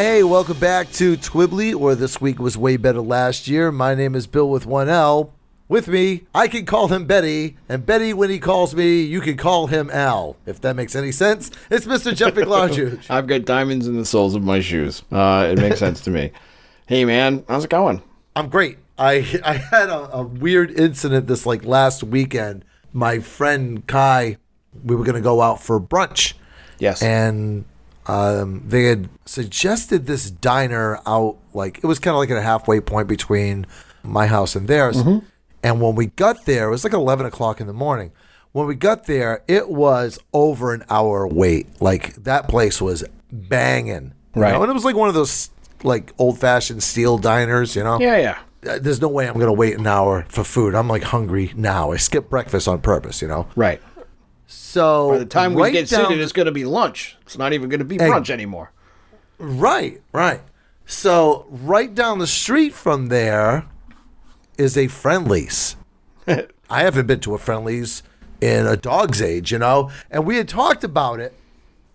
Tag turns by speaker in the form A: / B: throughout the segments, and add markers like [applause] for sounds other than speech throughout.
A: Hey, welcome back to Twibbly, or this week was way better last year. My name is Bill with one L. With me, I can call him Betty, and Betty, when he calls me, you can call him Al. If that makes any sense, it's Mr. Jeff McLaughlin.
B: I've got diamonds in the soles of my shoes. Uh, it makes sense to me. [laughs] Hey, man, how's it going?
A: I'm great. I I had a, a weird incident this like last weekend. My friend Kai, we were gonna go out for brunch.
B: Yes.
A: and um, they had suggested this diner out like it was kind of like at a halfway point between my house and theirs. And when we got there, it was like eleven o'clock in the morning. When we got there, it was over an hour wait. Like that place was banging,
B: Right.
A: know? And it was like one of those like old fashioned steel diners, you know.
B: yeah, yeah.
A: Uh, There's no way I'm gonna wait an hour for food. I'm like hungry now. I skipped breakfast on purpose, you know.
B: Right.
A: So
B: By the time we get seated, it's going to be lunch. It's not even going to be brunch anymore.
A: Right, right. So right down the street from there is a Friendlies. [laughs] I haven't been to a Friendlies in a dog's age, you know. And we had talked about it.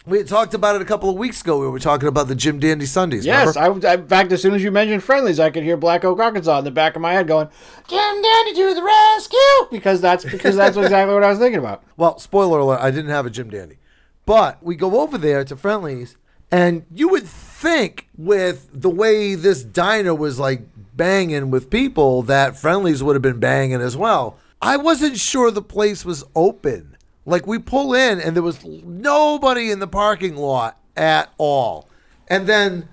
A: We had talked about it a couple of weeks ago. We were talking about the Jim Dandy Sundaes.
B: Yes. I, I, in fact, as soon as you mentioned friendlies, I could hear Black Oak, Arkansas in the back of my head going, "Jim Dandy to the rescue!" Because that's because that's exactly what I was thinking about.
A: Well, spoiler alert, I didn't have a Jim Dandy. But we go over there to Friendlies, and you would think with the way this diner was like banging with people that Friendlies would have been banging as well. I wasn't sure the place was open. Like we pull in and there was nobody in the parking lot at all. And then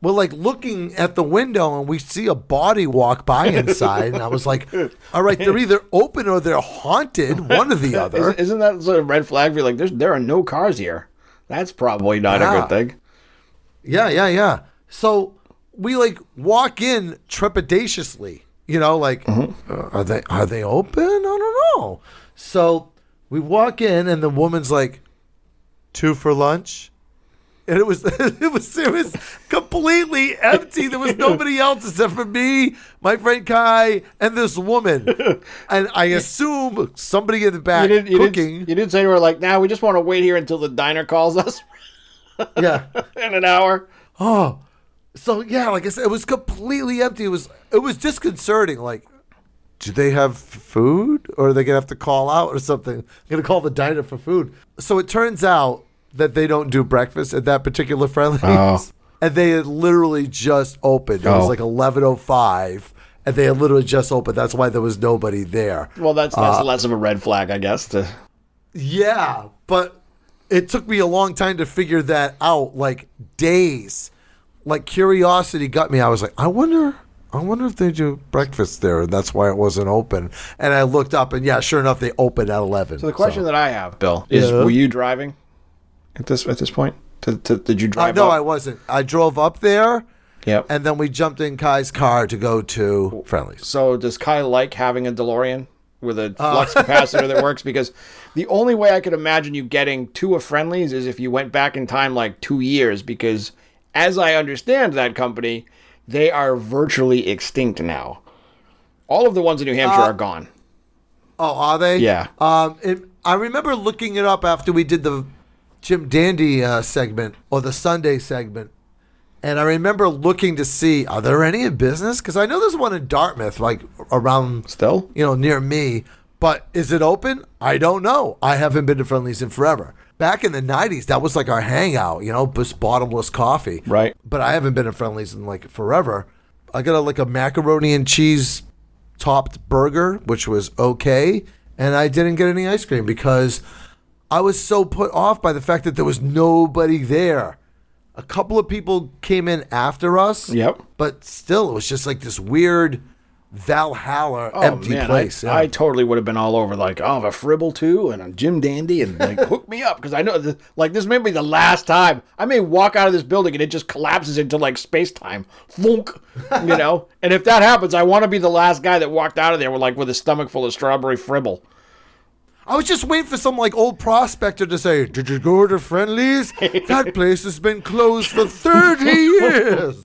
A: we're like looking at the window and we see a body walk by inside. and I was like, [laughs] all right, they're either open or they're haunted, one or the [laughs] other.
B: Isn't, that sort of red flag for you? Like, there's there are no cars here. That's probably not a good thing.
A: Yeah, yeah, yeah. So we like walk in trepidatiously, you know, like uh, are they are they open? I don't know. So we walk in and the woman's like two for lunch. And it was [laughs] it was it was completely empty. There was nobody [laughs] else except for me, my friend Kai, and this woman. [laughs] And I assume somebody in the
B: You
A: back
B: didn't, you,
A: cooking.
B: didn't, you didn't say you were like, nah, we just want to wait here until the diner calls us
A: yeah.
B: in an hour.
A: Oh, so yeah, like I said, it was completely empty. It was it was disconcerting. Like, do they have food, or are they gonna have to call out or something? They're gonna call the diner for food. So it turns out that they don't do breakfast at that particular friendly,
B: Oh. [laughs]
A: and they had literally just opened. It was
B: Oh.
A: like eleven oh five. And they had literally just opened. That's why there was nobody there.
B: Well, that's that's uh, less of a red flag, I guess. To
A: Yeah, but it took me a long time to figure that out, like days. Like curiosity got me. I was like, I wonder I wonder if they do breakfast there and that's why it wasn't open. And I looked up and yeah, sure enough they opened at 11.
B: So the question that I have, Bill, is:
A: Yeah.
B: Were you driving at this at this point? To, to, did you
A: Uh,
B: drive?
A: no,
B: up?
A: I wasn't. I drove up there
B: Yep.
A: and then we jumped in Kai's car to go to Friendly's.
B: so does Kai like having a DeLorean with a
A: Uh.
B: flux [laughs] capacitor that works? Because the only way I could imagine you getting to a Friendlies is if you went back in time like two years. Because as I understand that company, they are virtually extinct now. All of the ones in New Hampshire are gone.
A: Oh, are they?
B: Yeah.
A: Um, it, I remember looking it up after we did the Jim Dandy uh, segment or the sundae segment, and I remember looking to see are there any in business? Because I know there's one in Dartmouth, like around
B: Still?
A: you know near me. But is it open? I don't know. I haven't been to Friendlies in forever. Back in the '90s, that was like our hangout, you know, just bottomless coffee.
B: Right.
A: But I haven't been to Friendlies in like forever. I got a, like a macaroni and cheese topped burger, which was okay, and I didn't get any ice cream because I was so put off by the fact that there was nobody there. A couple of people came in after us.
B: Yep.
A: But still, it was just like this weird Valhalla oh, empty
B: Oh, man,
A: place.
B: I,
A: yeah.
B: I totally would have been all over like, oh, I'm a Fribble too, and a Jim Dandy, and like hook me up because I know like this may be the last time I may walk out of this building and it just collapses into like space time, flunk, you know. [laughs] and if that happens, I want to be the last guy that walked out of there with like with a stomach full of strawberry Fribble.
A: I was just waiting for some like old prospector to say, "Did you go to Friendlies? [laughs] That place has been closed for thirty years."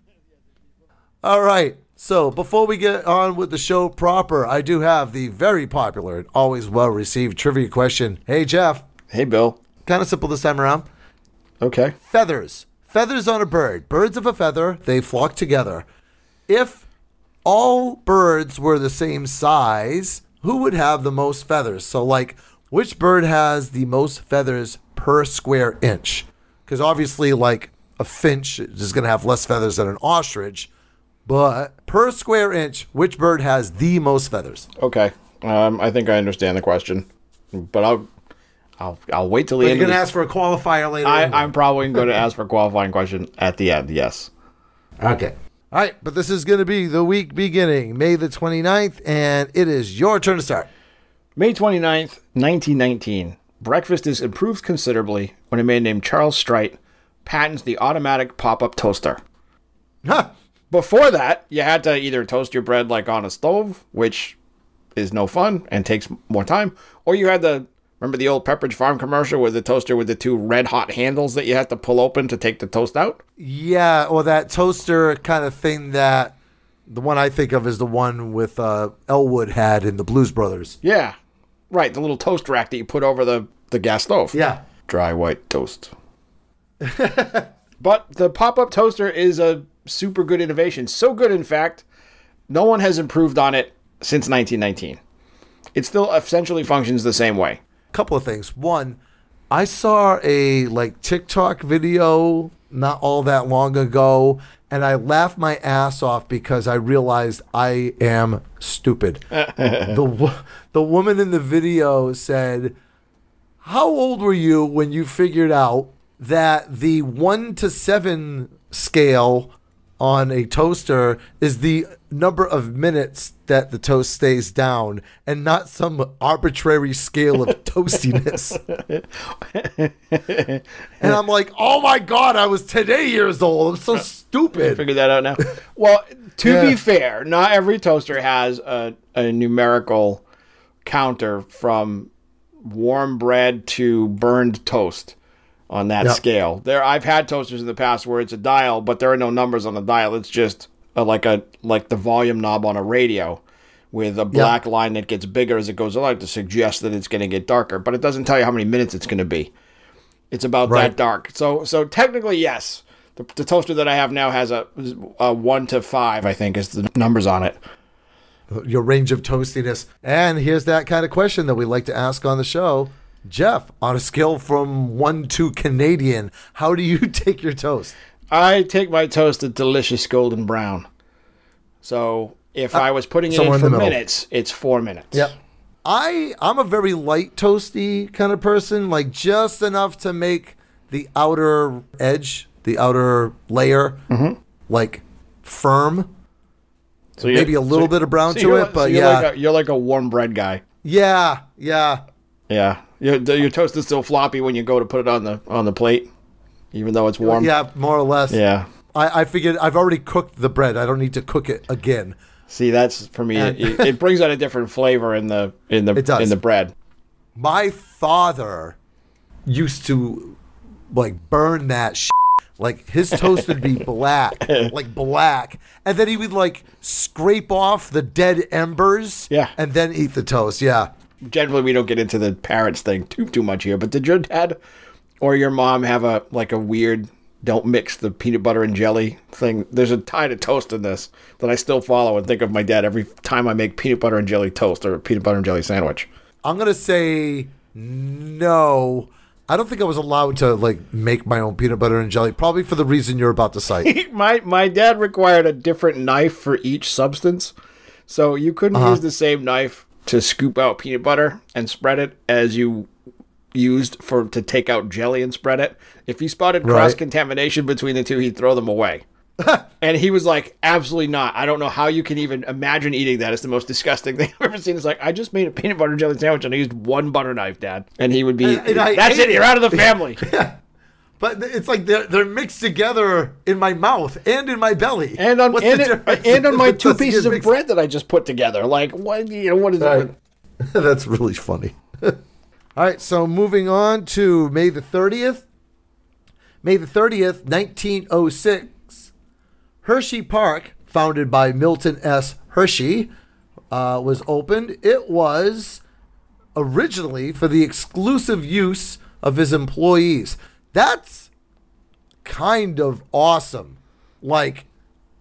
A: All right. So before we get on with the show proper, I do have the very popular and always well received trivia question. Hey Jeff,
B: Hey, Bill.
A: kind of simple this time around.
B: Okay.
A: Feathers. Feathers on a bird. Birds of a feather, they flock together. If all birds were the same size, who would have the most feathers? So, like, which bird has the most feathers per square inch? Because obviously, like, a finch is going to have less feathers than an ostrich. But per square inch, which bird has the most feathers?
B: Okay. Um, I think I understand the question, but I'll I'll I'll wait till the end.
A: You're
B: end.
A: going
B: Of
A: to
B: the,
A: ask for a qualifier later.
B: I,
A: anyway.
B: I'm probably going to ask for a qualifying question at the end. Yes.
A: Okay. All right, but this is going to be the week beginning May the 29th, and it is your turn to start.
B: May 29th, 1919. Breakfast is improved considerably when a man named Charles Strite patents the automatic pop-up toaster.
A: Huh.
B: Before that, you had to either toast your bread like on a stove, which is no fun and takes more time, or you had to remember the old Pepperidge Farm commercial with the toaster with the two red hot handles that you had to pull open to take the toast out?
A: Yeah, or that toaster kind of thing that the one I think of is the one with uh, Elwood had in the Blues Brothers.
B: Yeah. Right, the little toast rack that you put over the, the gas stove.
A: Yeah.
B: dry white toast. [laughs] but the pop up toaster is a super good innovation. So good, in fact, no one has improved on it since 1919. It still essentially functions the same way.
A: Couple of things. One, I saw a like TikTok video not all that long ago, and I laughed my ass off because I realized I am stupid. [laughs] the the woman in the video said, "How old were you when you figured out that the one to seven scale on a toaster is the number of minutes that the toast stays down, and not some arbitrary scale of [laughs] toastiness?" and I'm like, "Oh my god, I was today years old. I'm so stupid."
B: Figure that out now. [laughs] well, to
A: Yeah.
B: be fair, not every toaster has a, a numerical counter from warm bread to burned toast on that
A: Yep.
B: scale. There, I've had toasters in the past where it's a dial, but there are no numbers on the dial. It's just a, like a like the volume knob on a radio with a black line that gets bigger as it goes along to suggest that it's going to get darker, but it doesn't tell you how many minutes it's going to be. It's about
A: Right.
B: that dark. So so technically, yes, the, the toaster that I have now has a, a one to five. I think is the numbers on it.
A: your range of toastiness. And here's that kind of question that we like to ask on the show. Jeff, on a scale from one to Canadian, how do you [laughs] take your toast?
B: I take my toast a delicious golden brown. So if uh, I was putting it in
A: in
B: for
A: middle.
B: minutes, it's four minutes.
A: I I'm a very light toasty kind of person, like just enough to make the outer edge, the outer layer, mm-hmm. like firm.
B: So
A: Maybe a little bit of brown
B: so
A: to it,
B: like- so
A: but
B: you're
A: yeah,
B: like a, you're like a warm bread guy.
A: yeah, yeah.
B: Yeah, your, your toast is still floppy when you go to put it on the on the plate, even though it's warm.
A: Yeah, more or less.
B: Yeah.
A: I, I figured I've already cooked the bread. I don't need to cook it again.
B: See, that's for me.
A: And-
B: it, it brings out a different flavor in the in the [laughs]
A: It does.
B: in the bread.
A: my father used to like burn that shit. like his toast would be [laughs] black like black and then he would like scrape off the dead embers
B: Yeah.
A: and then eat the toast yeah
B: Generally, we don't get into the parents thing too too much here. But did your dad or your mom have a like a weird don't mix the peanut butter and jelly thing? There's a tie to toast in this that I still follow and think of my dad every time I make peanut butter and jelly toast or a peanut butter and jelly sandwich.
A: i'm gonna say no i don't think i was allowed to like make my own peanut butter and jelly probably for the reason you're about to cite [laughs]
B: my my dad required a different knife for each substance, so you couldn't uh-huh. use the same knife to scoop out peanut butter and spread it as you used for to take out jelly and spread it. If he spotted
A: Right.
B: cross contamination between the two, he'd throw them away. [laughs] and he was like, absolutely not. I don't know how you can even imagine eating that. It's the most disgusting [laughs] thing I've ever seen. It's like, I just made a peanut butter jelly sandwich and I used one butter knife, Dad. And he would be,
A: And- and
B: that's
A: ate
B: it, you're out of the family. [laughs]
A: But it's like they're they're mixed together in my mouth and in my belly.
B: and on
A: What's
B: and, it- and on my [laughs] two pieces of bread that I just put together. Like, what, you know, what is
A: Right. [laughs] That's really funny. [laughs] All right, so moving on to May the 30th. May the 30th, 1906. Hershey Park, founded by Milton S. Hershey, uh, was opened. It was originally for the exclusive use of his employees. That's kind of awesome. Like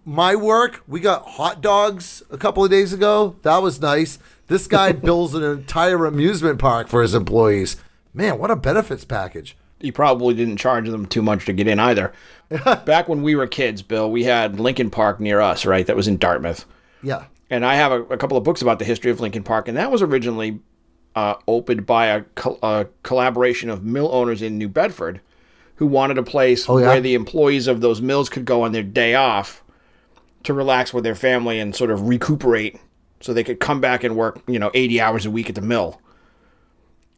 A: my work, we got hot dogs a couple of days ago. That was nice. This guy [laughs] builds an entire amusement park for his employees. Man, what a benefits package.
B: He probably didn't charge them too much to get in either. [laughs] Back when we were kids, Bill, we had Lincoln Park near us, right? That was in Dartmouth.
A: Yeah.
B: and I have a, a couple of books about the history of Lincoln Park, and that was originally uh, opened by a, col- a collaboration of mill owners in New Bedford who wanted a place
A: Oh, yeah?
B: where the employees of those mills could go on their day off to relax with their family and sort of recuperate so they could come back and work, you know, 80 hours a week at the mill.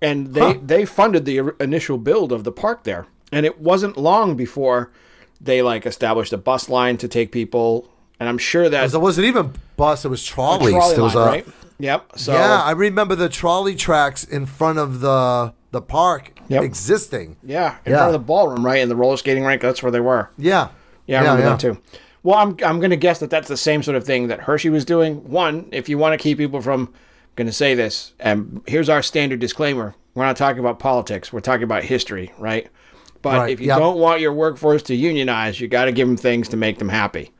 B: And they,
A: Huh.
B: they funded the initial build of the park there. And it wasn't long before they like established a bus line to take people. And I'm sure that
A: it wasn't even bus, it was trolleys.
B: trolley
A: There was
B: line,
A: a-
B: right? Yep. So
A: yeah, I remember the trolley tracks in front of the the park
B: Yep.
A: existing.
B: yeah, in
A: Yeah.
B: front of the ballroom, right, In the roller skating rink. That's where they were.
A: Yeah.
B: Yeah, I remember that too. Well, I'm I'm going to guess that that's the same sort of thing that Hershey was doing. One, if you want to keep people from going to say this, and here's our standard disclaimer: we're not talking about politics. We're talking about history, right? But
A: Right,
B: if you
A: yep.
B: don't want your workforce to unionize, you got to give them things to make them happy.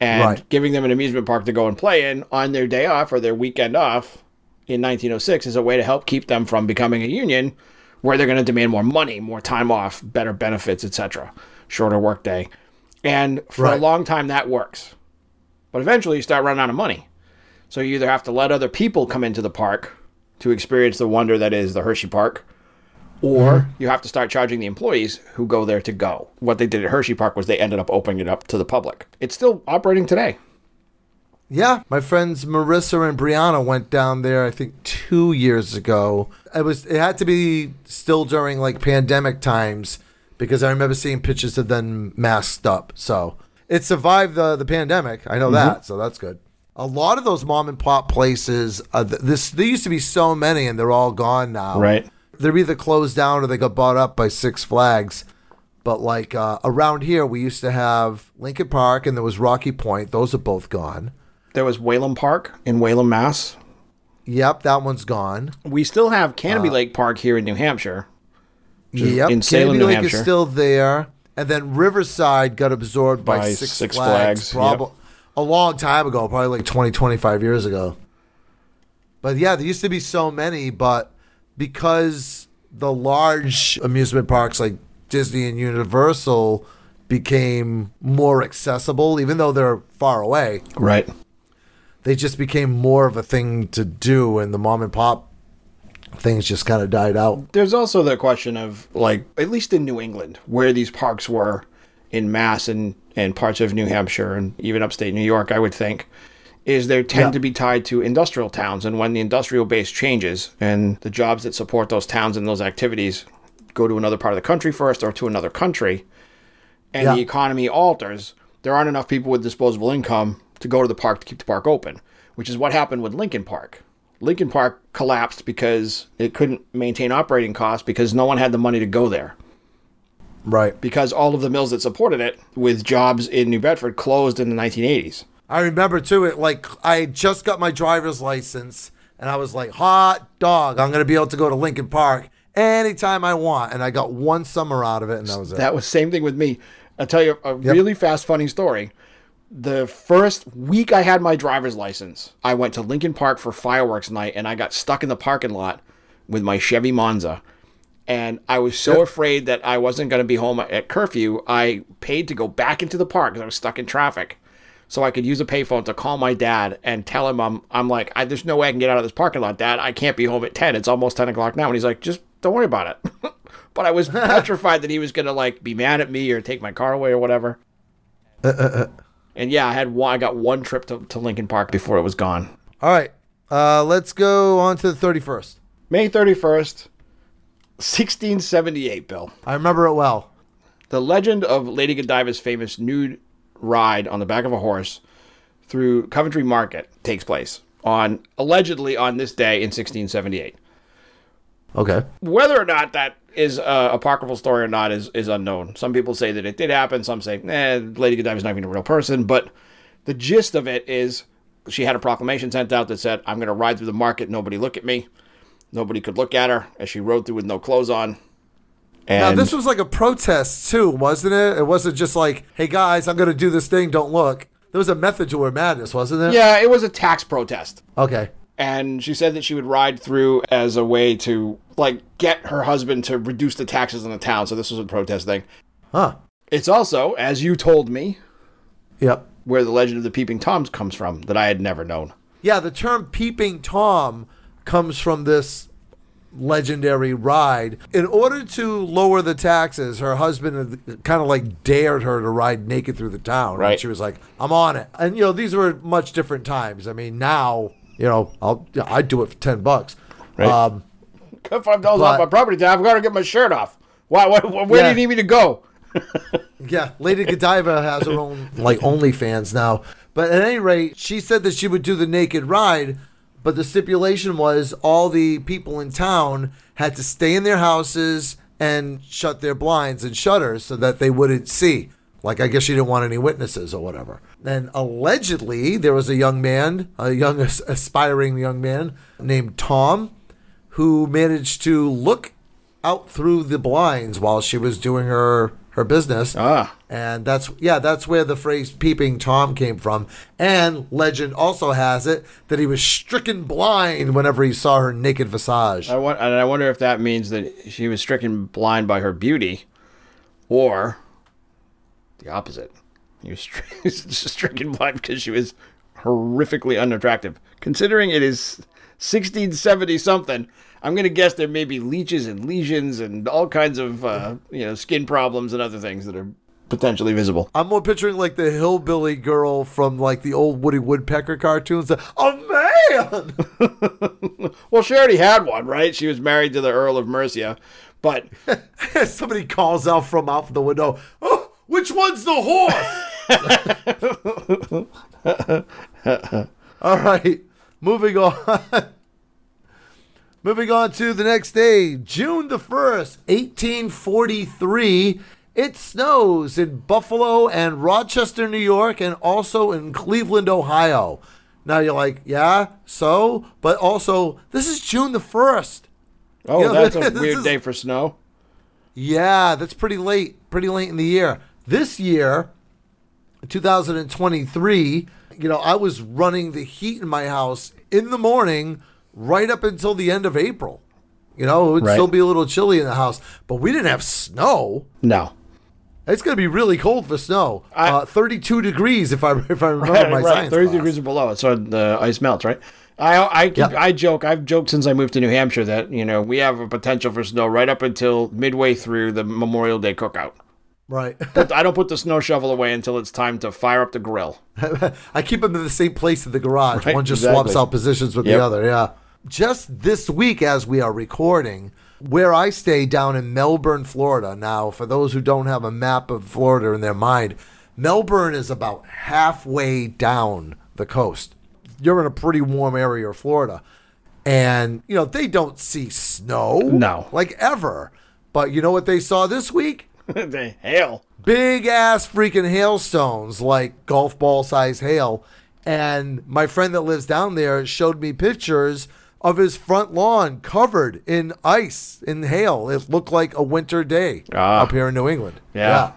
B: And
A: Right.
B: giving them an amusement park to go and play in on their day off or their weekend off in 1906 is a way to help keep them from becoming a union where they're going to demand more money, more time off, better benefits, etc., shorter workday. And for a long time that works. But eventually you start running out of money. So you either have to let other people come into the park to experience the wonder that is the Hershey Park, or mm-hmm. you have to start charging the employees who go there to go. What they did at Hershey Park was they ended up opening it up to the public. It's still operating today.
A: Yeah, my friends Marissa and Brianna went down there. I think two years ago. It was. It had to be still during like pandemic times because I remember seeing pictures of them masked up. So it survived the the pandemic. I know that. So that's good. A lot of those mom and pop places. Uh, this there used to be so many, and they're all gone now.
B: Right.
A: They're either closed down or they got bought up by Six Flags. But like uh, around here, we used to have Lincoln Park, and there was Rocky Point. Those are both gone.
B: There was Whalom Park in Whalom, Mass.
A: Yep, that one's gone.
B: We still have Canobie uh, Lake Park here in New Hampshire.
A: Yep,
B: in Salem,
A: Canobie
B: New
A: Lake
B: Hampshire.
A: is still there, and then Riverside got absorbed by,
B: By
A: Six,
B: Six
A: Flags,
B: Flags,
A: probably
B: yep.
A: a long time ago, probably like 20, 25 years ago. But yeah, there used to be so many, but because the large amusement parks like Disney and Universal became more accessible, even though they're far away,
B: Right.
A: They just became more of a thing to do, and the mom and pop things just kind of died out.
B: There's also the question of like at least in New England where these parks were in Mass and and parts of New Hampshire and even upstate New York I would think is they tend
A: Yeah.
B: to be tied to industrial towns and when the industrial base changes and the jobs that support those towns and those activities go to another part of the country first or to another country and
A: Yeah.
B: the economy alters there aren't enough people with disposable income to go to the park to keep the park open which is what happened with Lincoln Park Lincoln Park collapsed because it couldn't maintain operating costs because no one had the money to go there.
A: Right.
B: Because all of the mills that supported it with jobs in New Bedford closed in the 1980s.
A: I remember too. It like I just got my driver's license, and I was like, "Hot dog! I'm gonna be able to go to Lincoln Park anytime I want." And I got one summer out of it, and that was it.
B: That was same thing with me. I'll tell you a really fast, funny story. The first week I had my driver's license, I went to Lincoln Park for fireworks night and I got stuck in the parking lot with my Chevy Monza. And I was so afraid that I wasn't going to be home at curfew, I paid to go back into the park because I was stuck in traffic. So I could use a payphone to call my dad and tell him I'm I'm like, I, there's no way I can get out of this parking lot, Dad. I can't be home at 10. It's almost 10 o'clock now. And he's like, just don't worry about it. [laughs] but I was [laughs] petrified that he was gonna like be mad at me or take my car away or whatever. Uh, uh, uh. And yeah, I had one. I got one trip to, to Lincoln Park before it was gone.
A: All right. Uh, let's go on to the 31st.
B: May thirty first, sixteen seventy eight. Bill.
A: I remember it well.
B: The legend of Lady Godiva's famous nude ride on the back of a horse through Coventry Market takes place on allegedly on this day in 1678.
A: Okay.
B: Whether or not that is a apocryphal story or not is, is unknown. Some people say that it did happen. Some say, eh, Lady Godiva is not even a real person. But the gist of it is she had a proclamation sent out that said, I'm going to ride through the market. Nobody look at me. Nobody could look at her as she rode through with no clothes on. And
A: Now, this was like a protest, too, wasn't it? It wasn't just like, hey, guys, I'm going to do this thing. Don't look. There was a method to her madness, wasn't it?
B: yeah, it was a tax protest.
A: Okay.
B: and she said that she would ride through as a way to like get her husband to reduce the taxes in the town. So this was a protest thing.
A: Huh.
B: It's also, as you told me,
A: Yep.
B: where the legend of the peeping toms comes from that I had never known.
A: Yeah, the term peeping Tom comes from this legendary ride. In order to lower the taxes, her husband kind of like dared her to ride naked through the town. And
B: Right.
A: she was like, I'm on it. And, you know, these were much different times. I mean, now, you know, I'll, I'd do it for 10 bucks.
B: Right.
A: Um,
B: Cut five dollars off my property tax. I've got to get my shirt off. Why? Why where do you need me to go? [laughs]
A: Yeah, Lady Godiva has her own like OnlyFans now. But at any rate, she said that she would do the naked ride, but the stipulation was all the people in town had to stay in their houses and shut their blinds and shutters so that they wouldn't see. Like I guess she didn't want any witnesses or whatever. And allegedly, there was a young man, a young [laughs] aspiring young man named Tom, who managed to look out through the blinds while she was doing her her business.
B: Ah.
A: And that's yeah, that's where the phrase peeping Tom came from. And legend also has it that he was stricken blind whenever he saw her naked visage.
B: I want, and I wonder if that means that she was stricken blind by her beauty, or the opposite. He was stri- [laughs] stricken blind because she was horrifically unattractive. Considering it is 1670 something, I'm going to guess there may be leeches and lesions and all kinds of uh, you know skin problems and other things that are potentially visible.
A: I'm more picturing like the hillbilly girl from like the old Woody Woodpecker cartoons. Oh man! [laughs]
B: Well, she already had one, right? She was married to the Earl of Mercia, but [laughs]
A: Somebody calls out from out the window. Oh, which one's the horse? [laughs] All right, moving on. Moving on to the next day, June the 1st, 1843. It snows in Buffalo and Rochester, New York, and also in Cleveland, Ohio. Now you're like, yeah, so? But also, this is June the 1st.
B: oh,
A: You know,
B: that's a [laughs] weird
A: is-
B: day for snow.
A: Yeah, that's pretty late, pretty late in the year. This year, 2023, you know, I was running the heat in my house in the morning right up until the end of April. You know, it would
B: Right.
A: still be a little chilly in the house, but we didn't have snow.
B: No.
A: It's going to be really cold for snow.
B: I-
A: uh, 32 degrees if I if I remember [laughs]
B: Right,
A: my
B: right.
A: science
B: 30
A: class.
B: degrees or below, so the ice melts, right? I I keep,
A: Yep.
B: I joke. I've joked since I moved to New Hampshire that you know we have a potential for snow right up until midway through the Memorial Day cookout.
A: Right. [laughs]
B: But I don't put the snow shovel away until it's time to fire up the grill. [laughs]
A: I keep them in the same place in the garage.
B: Right,
A: One just
B: exactly.
A: swaps out positions with
B: Yep.
A: the other. Yeah. Just this week, as we are recording, where I stay down in Melbourne, Florida. Now, for those who don't have a map of Florida in their mind, Melbourne is about halfway down the coast. You're in a pretty warm area of Florida. And, you know, they don't see snow.
B: No.
A: Like ever. But you know what they saw this week? [laughs]
B: the hail.
A: big ass freaking hailstones, like golf ball size hail. And my friend that lives down there showed me pictures of his front lawn covered in ice in hail. It looked like a winter day
B: Ah.
A: up here in New England.
B: Yeah.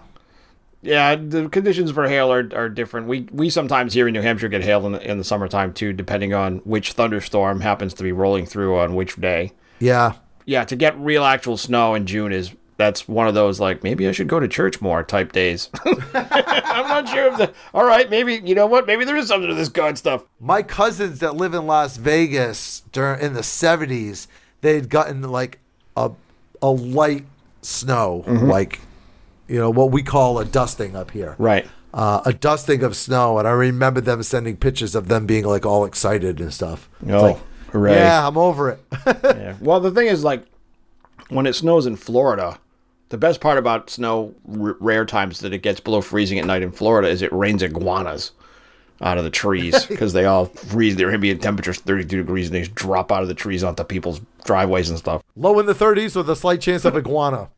B: Yeah, the conditions for hail are, are different. We we sometimes here in New Hampshire get hail in the, in the summertime too, depending on which thunderstorm happens to be rolling through on which day.
A: Yeah.
B: Yeah, to get real actual snow in June is that's one of those like maybe I should go to church more type days. [laughs] I'm not sure if the all right, maybe you know what, maybe there is something to this God stuff.
A: My cousins that live in Las Vegas during in the 70s, they'd gotten like a a light snow, like you know what we call a dusting up here.
B: Right.
A: Uh, a dusting of snow, and I remember them sending pictures of them being like all excited and stuff.
B: Oh,
A: like,
B: hooray.
A: yeah, I'm over it. [laughs]
B: Yeah. Well, the thing is, like, when it snows in Florida, the best part about snow, r- rare times that it gets below freezing at night in Florida, is it rains iguanas out of the trees [laughs] because they all freeze. Their ambient temperature's 32 degrees and they just drop out of the trees onto people's driveways and stuff.
A: Low in the 30s with a slight chance of iguana.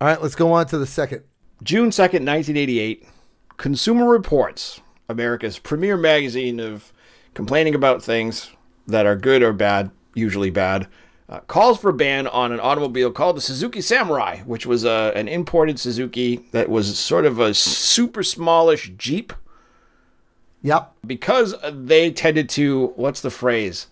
A: All right, let's go on to the second.
B: June 2nd, 1988, Consumer Reports, America's premier magazine of complaining about things that are good or bad, usually bad, uh, calls for a ban on an automobile called the Suzuki Samurai, which was uh, an imported Suzuki that was sort of a super smallish Jeep
A: Yep.
B: because they tended to, what's the phrase,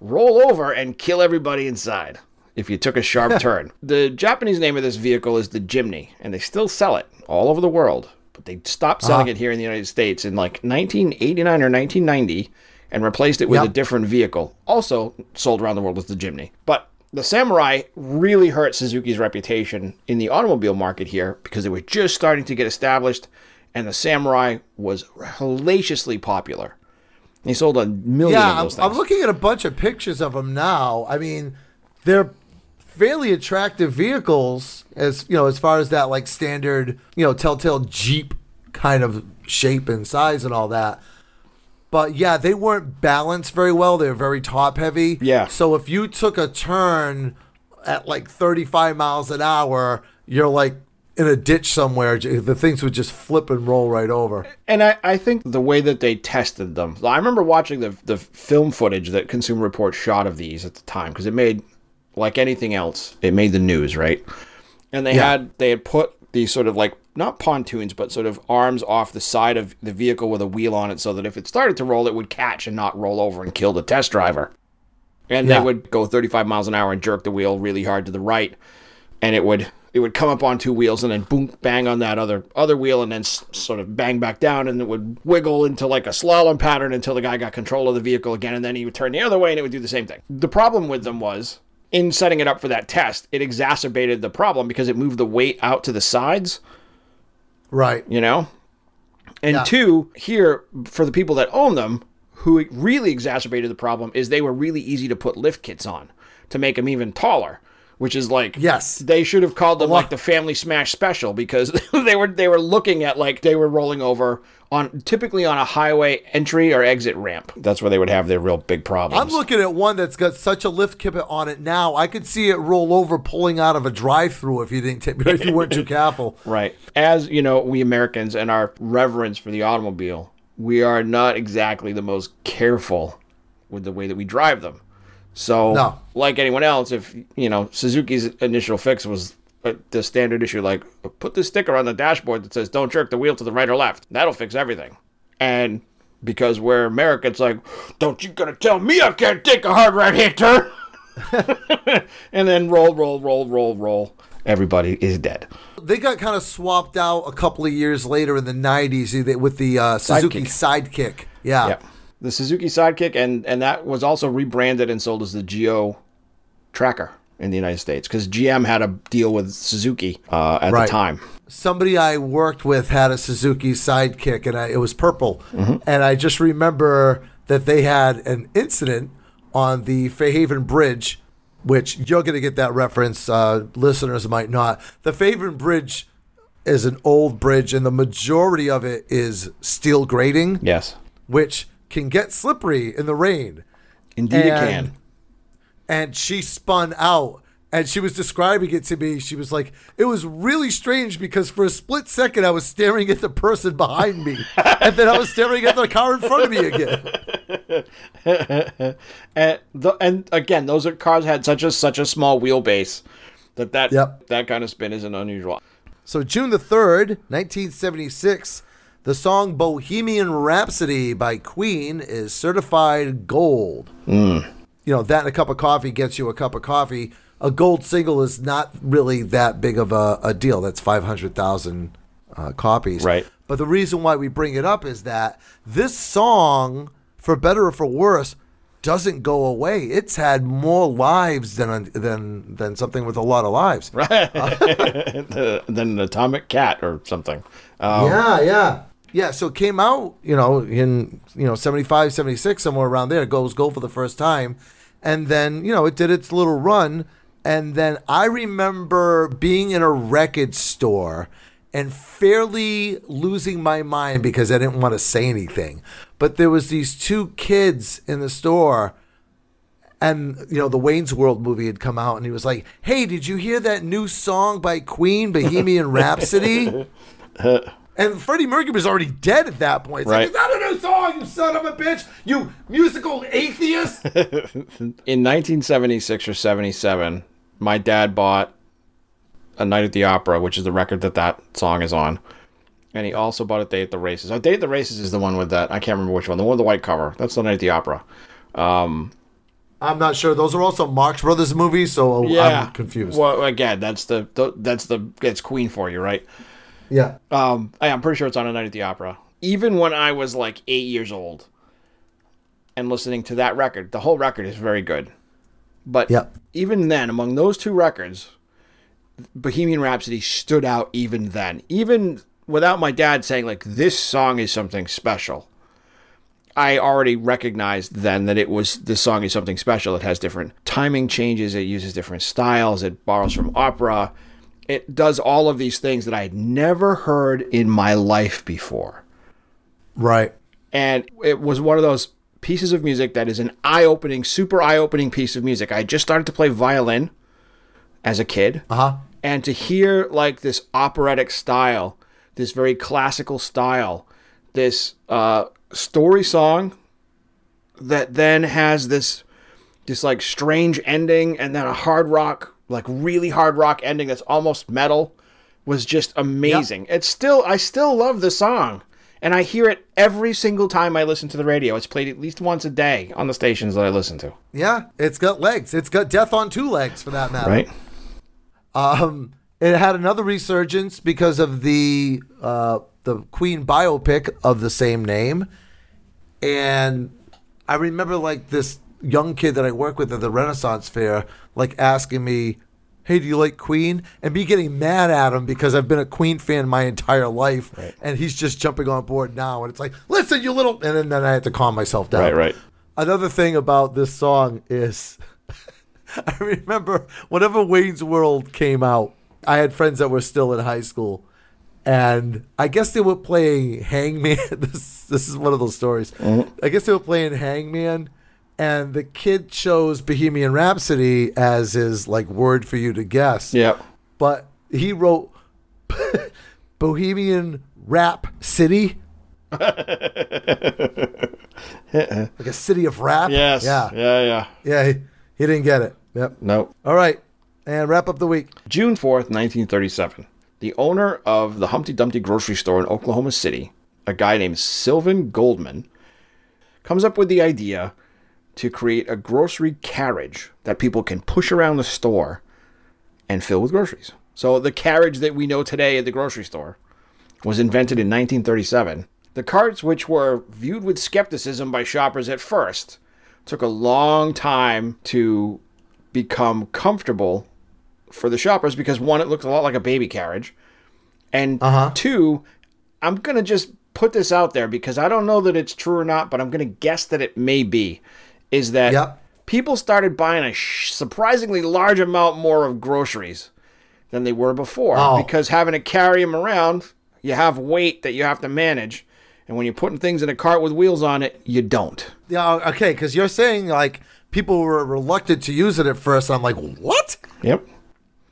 B: roll over and kill everybody inside if you took a sharp [laughs] turn. The Japanese name of this vehicle is the Jimny, and they still sell it all over the world. But they stopped selling it here in the United States in like 1989 or 1990 and replaced it with
A: Yep.
B: a different vehicle. Also sold around the world as the Jimny. But the Samurai really hurt Suzuki's reputation in the automobile market here because they were just starting to get established, and the Samurai was hellaciously popular. They sold a million
A: Yeah,
B: of
A: I'm,
B: things.
A: I'm looking at a bunch of pictures of them now. I mean, they're fairly attractive vehicles as you know, as far as that like standard, you know, Telltale Jeep kind of shape and size and all that. But yeah, they weren't balanced very well. They were very top heavy.
B: Yeah.
A: So if you took a turn at like 35 miles an hour, you're like in a ditch somewhere. The things would just flip and roll right over.
B: And I, I think the way that they tested them, I remember watching the the film footage that Consumer Reports shot of these at the time because it made, like anything else, it made the news, right? And they
A: Yeah.
B: had they had put these sort of like not pontoons, but sort of arms off the side of the vehicle with a wheel on it, so that if it started to roll, it would catch and not roll over and kill the test driver. And
A: Yeah.
B: they would go 35 miles an hour and jerk the wheel really hard to the right, and it would it would come up on two wheels and then boom bang on that other other wheel and then s- sort of bang back down and it would wiggle into like a slalom pattern until the guy got control of the vehicle again and then he would turn the other way and it would do the same thing. The problem with them was in setting it up for that test, it exacerbated the problem because it moved the weight out to the sides,
A: Right.
B: you know? And
A: Yeah.
B: two, here for the people that own them, who really exacerbated the problem is they were really easy to put lift kits on to make them even taller, which is like
A: Yes.
B: they should have called them like the Family Smash Special because [laughs] they were they were looking at like they were rolling over on typically on a highway entry or exit ramp. That's where they would have their real big problems.
A: I'm looking at one that's got such a lift kit on it now. I could see it roll over pulling out of a drive-through if you didn't take, [laughs] if you weren't too careful.
B: Right. As you know, we Americans and our reverence for the automobile, we are not exactly the most careful with the way that we drive them. So,
A: No.
B: like anyone else, if you know Suzuki's initial fix was the standard issue, like put this sticker on the dashboard that says "Don't jerk the wheel to the right or left." That'll fix everything. And because we're America, it's like, "Don't you gonna tell me I can't take a hard right hand turn?" [laughs] and then roll, roll, roll, roll, roll. Everybody is dead.
A: They got kind of swapped out a couple of years later in the 90s with the uh, Suzuki Sidekick. Yeah.
B: Yeah. The Suzuki Sidekick, and and that was also rebranded and sold as the Geo Tracker in the United States because GM had a deal with Suzuki uh, at
A: Right.
B: the time.
A: Somebody I worked with had a Suzuki Sidekick, and I, it was purple. And I just remember that they had an incident on the Fairhaven Bridge, which you're going to get that reference. Uh, listeners might not. The Fairhaven Bridge is an old bridge, and the majority of it is steel grating,
B: Yes,
A: which can get slippery in the rain.
B: indeed it can.
A: And she spun out. And she was describing it to me. She was like it was really strange because for a split second i was staring at the person behind me. [laughs] And then i was staring at the car in front of me again. [laughs]
B: And the, and again, those are cars had such a such a small wheelbase that that
A: Yep.
B: that kind of spin isn't unusual.
A: so june the 3rd 1976 the song bohemian rhapsody by queen is certified gold hmm. You know that and a cup of coffee gets you a cup of coffee a gold single is not really that big of a, a deal that's 500000 uh, copies
B: Right.
A: But the reason why we bring it up is that this song, for better or for worse, doesn't go away. It's had more lives than than than something with a lot of lives. [laughs]
B: The- than an atomic cat or something. Um,
A: Yeah, yeah. Yeah, so it came out, you know, in, you know, 75, 76, somewhere around there. It goes gold for the first time. And then, you know, it did its little run. And then I remember being in a record store and fairly losing my mind because I didn't want to say anything. But there was these two kids in the store and you know the Wayne's World movie had come out, and he was like, "Hey, did you hear that new song by Queen, Bohemian [laughs] Rhapsody?" [laughs] and Freddie Mercury was already dead at that point. It's
B: Right.
A: like, "Is that a new song, you son of a bitch? You musical atheist!" [laughs]
B: in 1976 or 77, my dad bought A Night at the Opera, which is the record that that song is on. And he also bought A Day at the Races. A Day at the Races is the one with that. I can't remember which one. The one with the white cover. That's The Night at the Opera.
A: Um, I'm not sure. Those are also Marx Brothers movies, so uh, I'm confused.
B: Well, again, that's the, the that's the that's Queen for you, right?
A: Yeah,
B: Um, I, I'm pretty sure it's on A Night at the Opera. Even when I was like eight years old, and listening to that record, the whole record is very good. But
A: Yeah.
B: even then, among those two records, Bohemian Rhapsody stood out. Even then, even without my dad saying like this song is something special, I already recognized then that it was this song is something special. It has different timing changes. It uses different styles. It borrows from opera. It does all of these things that I had never heard in my life before.
A: right.
B: And it was one of those pieces of music that is an eye opening, super eye opening piece of music. I just started to play violin as a kid.
A: Uh huh.
B: And to hear like this operatic style, this very classical style, this uh, story song that then has this this like strange ending and then a hard rock, like really hard rock ending that's almost metal was just amazing. It's still I still love the song. And I hear it every single time I listen to the radio. It's played at least once a day on the stations that I listen to.
A: Yeah, it's got legs. It's got death on two legs, for that matter.
B: Right?
A: Um, it had another resurgence because of the uh, the Queen biopic of the same name, and I remember like this young kid that I work with at the Renaissance Fair, like asking me, "Hey, do you like Queen?" and me getting mad at him because I've been a Queen fan my entire life, and he's just jumping on board now, and it's like, "Listen, you little," and then, then I had to calm myself down.
B: Right, right.
A: Another thing about this song is [laughs] I remember whenever Wayne's World came out, I had friends that were still in high school. And I guess they were playing Hangman. [laughs] This this is one of those stories. Mm-hmm. I guess they were playing Hangman, and the kid chose Bohemian Rhapsody as his like word for you to guess.
B: Yep.
A: But he wrote [laughs] Bohemian Rap City. [laughs] like a city of rap.
B: Yes.
A: Yeah.
B: Yeah, yeah.
A: Yeah, he, he didn't get it. Yep.
B: Nope.
A: All right. And wrap up the week.
B: June 4th, 1937. The owner of the Humpty Dumpty grocery store in Oklahoma City, a guy named Sylvan Goldman, comes up with the idea to create a grocery carriage that people can push around the store and fill with groceries. So the carriage that we know today at the grocery store was invented in 1937. The carts, which were viewed with skepticism by shoppers at first, took a long time to become comfortable for the shoppers because one, it looked a lot like a baby carriage, and
A: Uh-huh.
B: two, I'm gonna just put this out there because I don't know that it's true or not, but I'm gonna guess that it may be. Is that
A: Yep.
B: people started buying a sh- surprisingly large amount more of groceries than they were before
A: Oh.
B: because having to carry them around, you have weight that you have to manage, and when you're putting things in a cart with wheels on it, you don't.
A: Yeah, uh, okay, because you're saying like people were reluctant to use it at first. I'm like, what?
B: Yep.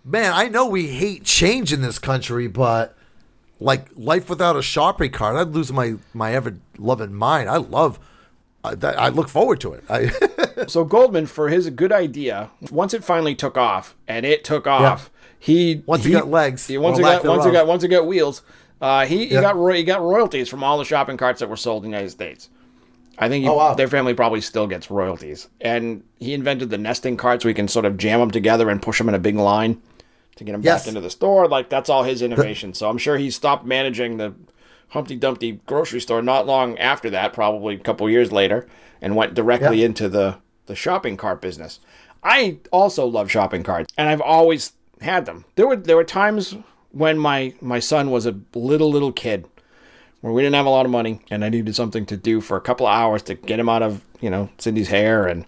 A: Man, I know we hate change in this country, but like life without a shopping cart, I'd lose my my ever loving mind. I love. I, that, I look forward to it. [laughs]
B: So Goldman, for his good idea, once it finally took off, and it took off, he
A: Once it
B: he-
A: got legs,
B: yeah, once
A: lack
B: got once
A: thereof.
B: got once it got wheels, uh, he, he
A: Yeah.
B: got ro- he got royalties from all the shopping carts that were sold in the United States. I think he,
A: Oh, wow.
B: their family probably still gets royalties. And he invented the nesting carts where you can sort of jam them together and push them in a big line to get them
A: Yes.
B: back into the store. Like that's all his innovation. so I'm sure he stopped managing the Humpty Dumpty grocery store not long after that, probably a couple years later, and went directly into the the shopping cart business. I also love shopping carts, and I've always had them. There were there were times when my my son was a little little kid where we didn't have a lot of money and I needed something to do for a couple of hours to get him out of, you know, Cindy's hair and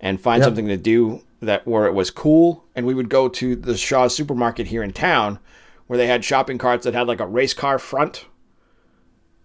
B: and find
A: Yep.
B: something to do that where it was cool and we would go to the Shaw supermarket here in town where they had shopping carts that had like a race car front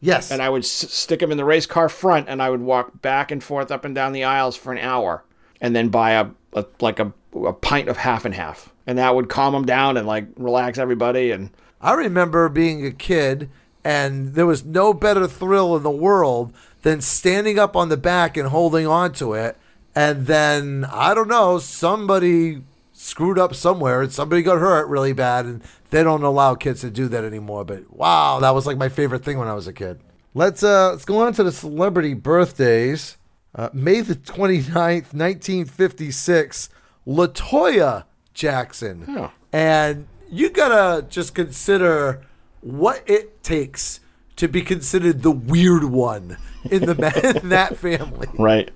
A: Yes.
B: and I would s- stick them in the race car front, and I would walk back and forth up and down the aisles for an hour, and then buy a, a like a, a pint of half and half, and that would calm them down and like relax everybody. And
A: I remember being a kid, and there was no better thrill in the world than standing up on the back and holding on to it. And then, I don't know, somebody screwed up somewhere and somebody got hurt really bad. And they don't allow kids to do that anymore. But wow, that was like my favorite thing when I was a kid. Let's, uh, let's go on to the celebrity birthdays. Uh, May the 29th, 1956, Latoya Jackson.
B: Oh.
A: And you gotta just consider what it takes to be considered the weird one in the [laughs] in that family.
B: right,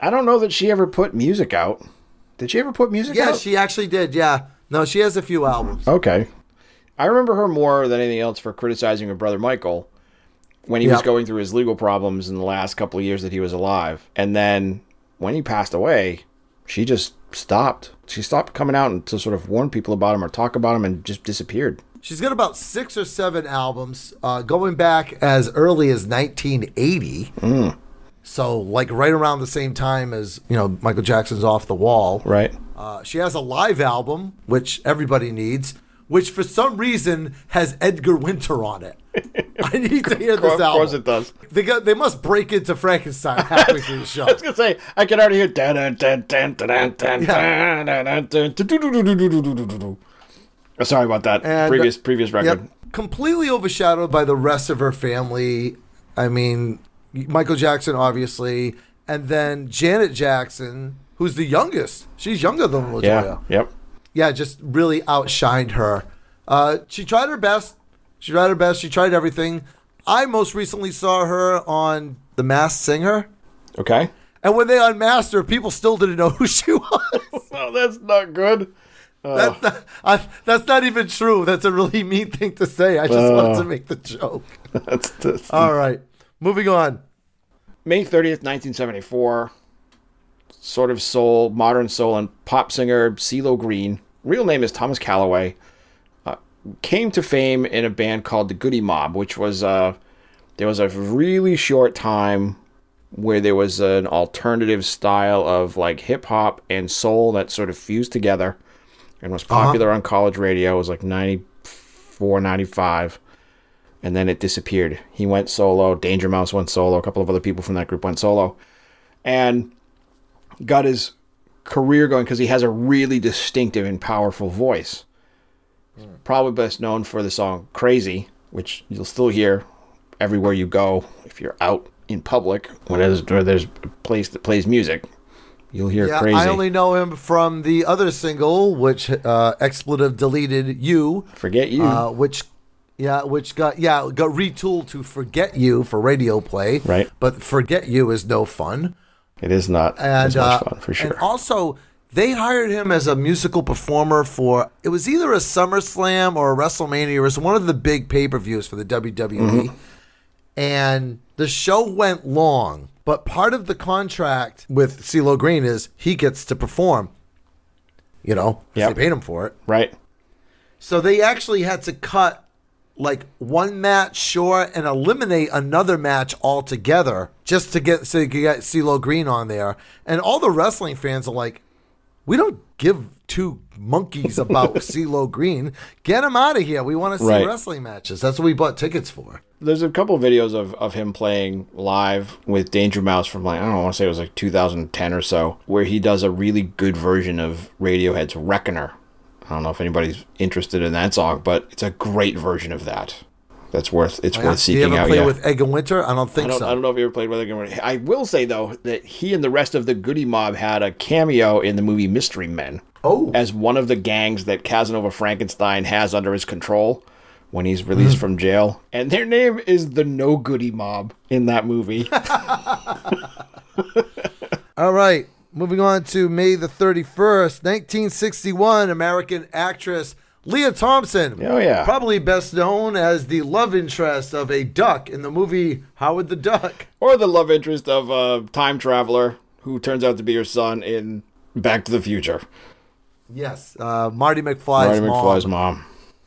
B: I don't know that she ever put music out. Did she ever put music
A: Yeah,
B: out?
A: she actually did. Yeah, no, she has a few albums.
B: Okay. I remember her more than anything else for criticizing her brother Michael when he was
A: Yep.
B: going through his legal problems in the last couple of years that he was alive. And then when he passed away, she just stopped. She stopped coming out and to sort of warn people about him or talk about him and just disappeared.
A: She's got about six or seven albums, uh, going back as early as 1980. So like right around the same time as you know Michael Jackson's Off the Wall,
B: right?
A: Uh, she has a live album which everybody needs, which for some reason has Edgar Winter on it. I need to hear this album.
B: Of course it does.
A: They got, they must break into Frankenstein halfway through the show.
B: I was gonna say I can already hear dun dun dun dun dun dun yeah. dun Sorry about that.
A: And,
B: previous previous record.
A: Yep, completely overshadowed by the rest of her family. I mean, Michael Jackson, obviously, and then Janet Jackson, who's the youngest. She's younger than Latoya.
B: Yeah. Yep.
A: yeah, just really outshined her. Uh, she tried her best. She tried her best. She tried everything. I most recently saw her on The Masked Singer,
B: Okay.
A: and when they unmasked her, people still didn't know [laughs] who she was. [laughs]
B: Oh, that's not good.
A: That's not, I, that's not even true. That's a really mean thing to say. I just wanted to make the joke. [laughs]
B: That's, that's
A: All right, moving on.
B: May 30th, 1974. Sort of soul, modern soul, and pop singer CeeLo Green. Real name is Thomas Callaway. Uh, came to fame in a band called the Goodie Mob, which was uh, there was a really short time where there was an alternative style of like hip hop and soul that sort of fused together and was popular on college radio. It was like 94, 95 and then it disappeared. He went solo. Danger Mouse went solo. A couple of other people from that group went solo, and got his career going because he has a really distinctive and powerful voice. Probably best known for the song "Crazy," which you'll still hear everywhere you go if you're out in public when there's, where there's a place that plays music. You'll hear
A: Yeah,
B: "Crazy."
A: I only know him from the other single, which uh, expletive deleted you,
B: Forget you.
A: uh, which yeah, which got yeah got retooled to "Forget You" for radio play.
B: Right.
A: but "Forget You" is no fun.
B: it is not
A: and
B: as much
A: uh,
B: fun for
A: And
B: sure.
A: also, they hired him as a musical performer for it was either a SummerSlam or a WrestleMania. It was one of the big pay per views for the WWE,
B: Mm-hmm.
A: and the show went long. But part of the contract with CeeLo Green is he gets to perform. You know,
B: Yep.
A: they paid him for it.
B: right.
A: So they actually had to cut like one match short and eliminate another match altogether just to get so you could get CeeLo Green on there. And all the wrestling fans are like, we don't give two monkeys about [laughs] CeeLo Green. Get him out of here. We want to see
B: Right.
A: wrestling matches. That's what we bought tickets for.
B: There's a couple of videos of, of him playing live with Danger Mouse from like I don't want to say it was like 2010 or so, where he does a really good version of Radiohead's Reckoner. I don't know if anybody's interested in that song, but it's a great version of that. That's worth it's worth
A: Do you
B: seeking
A: ever
B: out.
A: play
B: yeah.
A: with Edgar Winter? I don't
B: I
A: think
B: don't,
A: so.
B: I don't know if you ever played with it. I will say though that he and the rest of the Goodie Mob had a cameo in the movie Mystery Men
A: oh,
B: as one of the gangs that Casanova Frankenstein has under his control when he's released
A: Hmm.
B: from jail. And their name is the No Goodie Mob in that movie. [laughs]
A: all right. Moving on to May the 31st, 1961, American actress Lea Thompson.
B: Oh, yeah.
A: Probably best known as the love interest of a duck in the movie Howard the Duck.
B: Or the love interest of a time traveler who turns out to be your son in Back to the Future.
A: Yes, uh, Marty McFly's
B: Marty
A: mom
B: McFly's mom.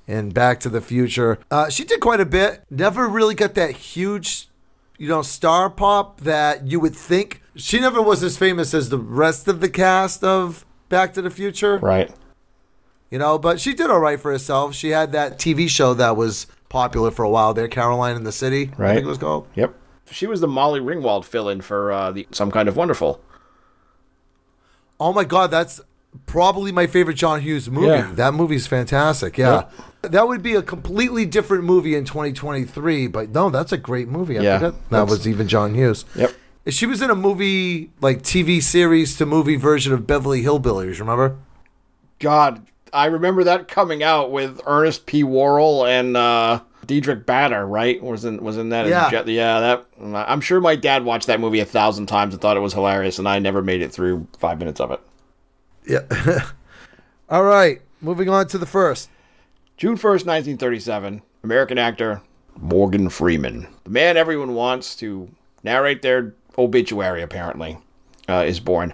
A: in Back to the Future. Uh, she did quite a bit. Never really got that huge, you know, star pop that you would think. She never was as famous as the rest of the cast of Back to the Future.
B: Right.
A: You know, but she did all right for herself. She had that TV show that was popular for a while there, Caroline in the City. I
B: Right.
A: think it was called.
B: Yep. She was the Molly Ringwald fill-in for uh, the Some Kind of Wonderful.
A: Oh my God, that's probably my favorite John Hughes movie.
B: Yeah.
A: That movie's fantastic. Yeah. That would be a completely different movie in 2023, but no, that's a great movie. I
B: Yeah,
A: forgot that was even John Hughes.
B: Yep.
A: She was in a movie, like TV series to movie version of Beverly Hillbillies, remember?
B: God, I remember that coming out with Ernest P. Worrell and uh, Diedrich Bader, right? Was in was in that?
A: Yeah.
B: Jet- yeah. That I'm sure my dad watched that movie a thousand times and thought it was hilarious, and I never made it through five minutes of it.
A: Yeah. [laughs] All right, moving on to the first.
B: June 1st, 1937, American actor Morgan Freeman, the man everyone wants to narrate their obituary, apparently, uh, is born.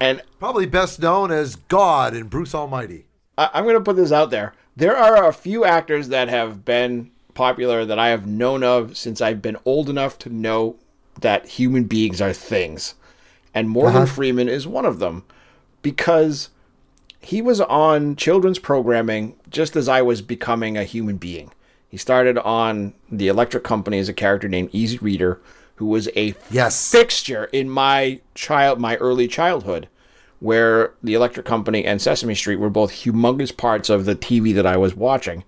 B: And
A: Probably best known as God and Bruce Almighty.
B: I- I'm going to put this out there. There are a few actors that have been popular that I have known of since I've been old enough to know that human beings are things. And Morgan
A: Uh-huh.
B: Freeman is one of them because he was on children's programming just as I was becoming a human being. He started on the Electric Company as a character named Easy Reader, who was a
A: Yes.
B: fixture in my child my early childhood where the electric company and sesame street were both humongous parts of the tv that i was watching.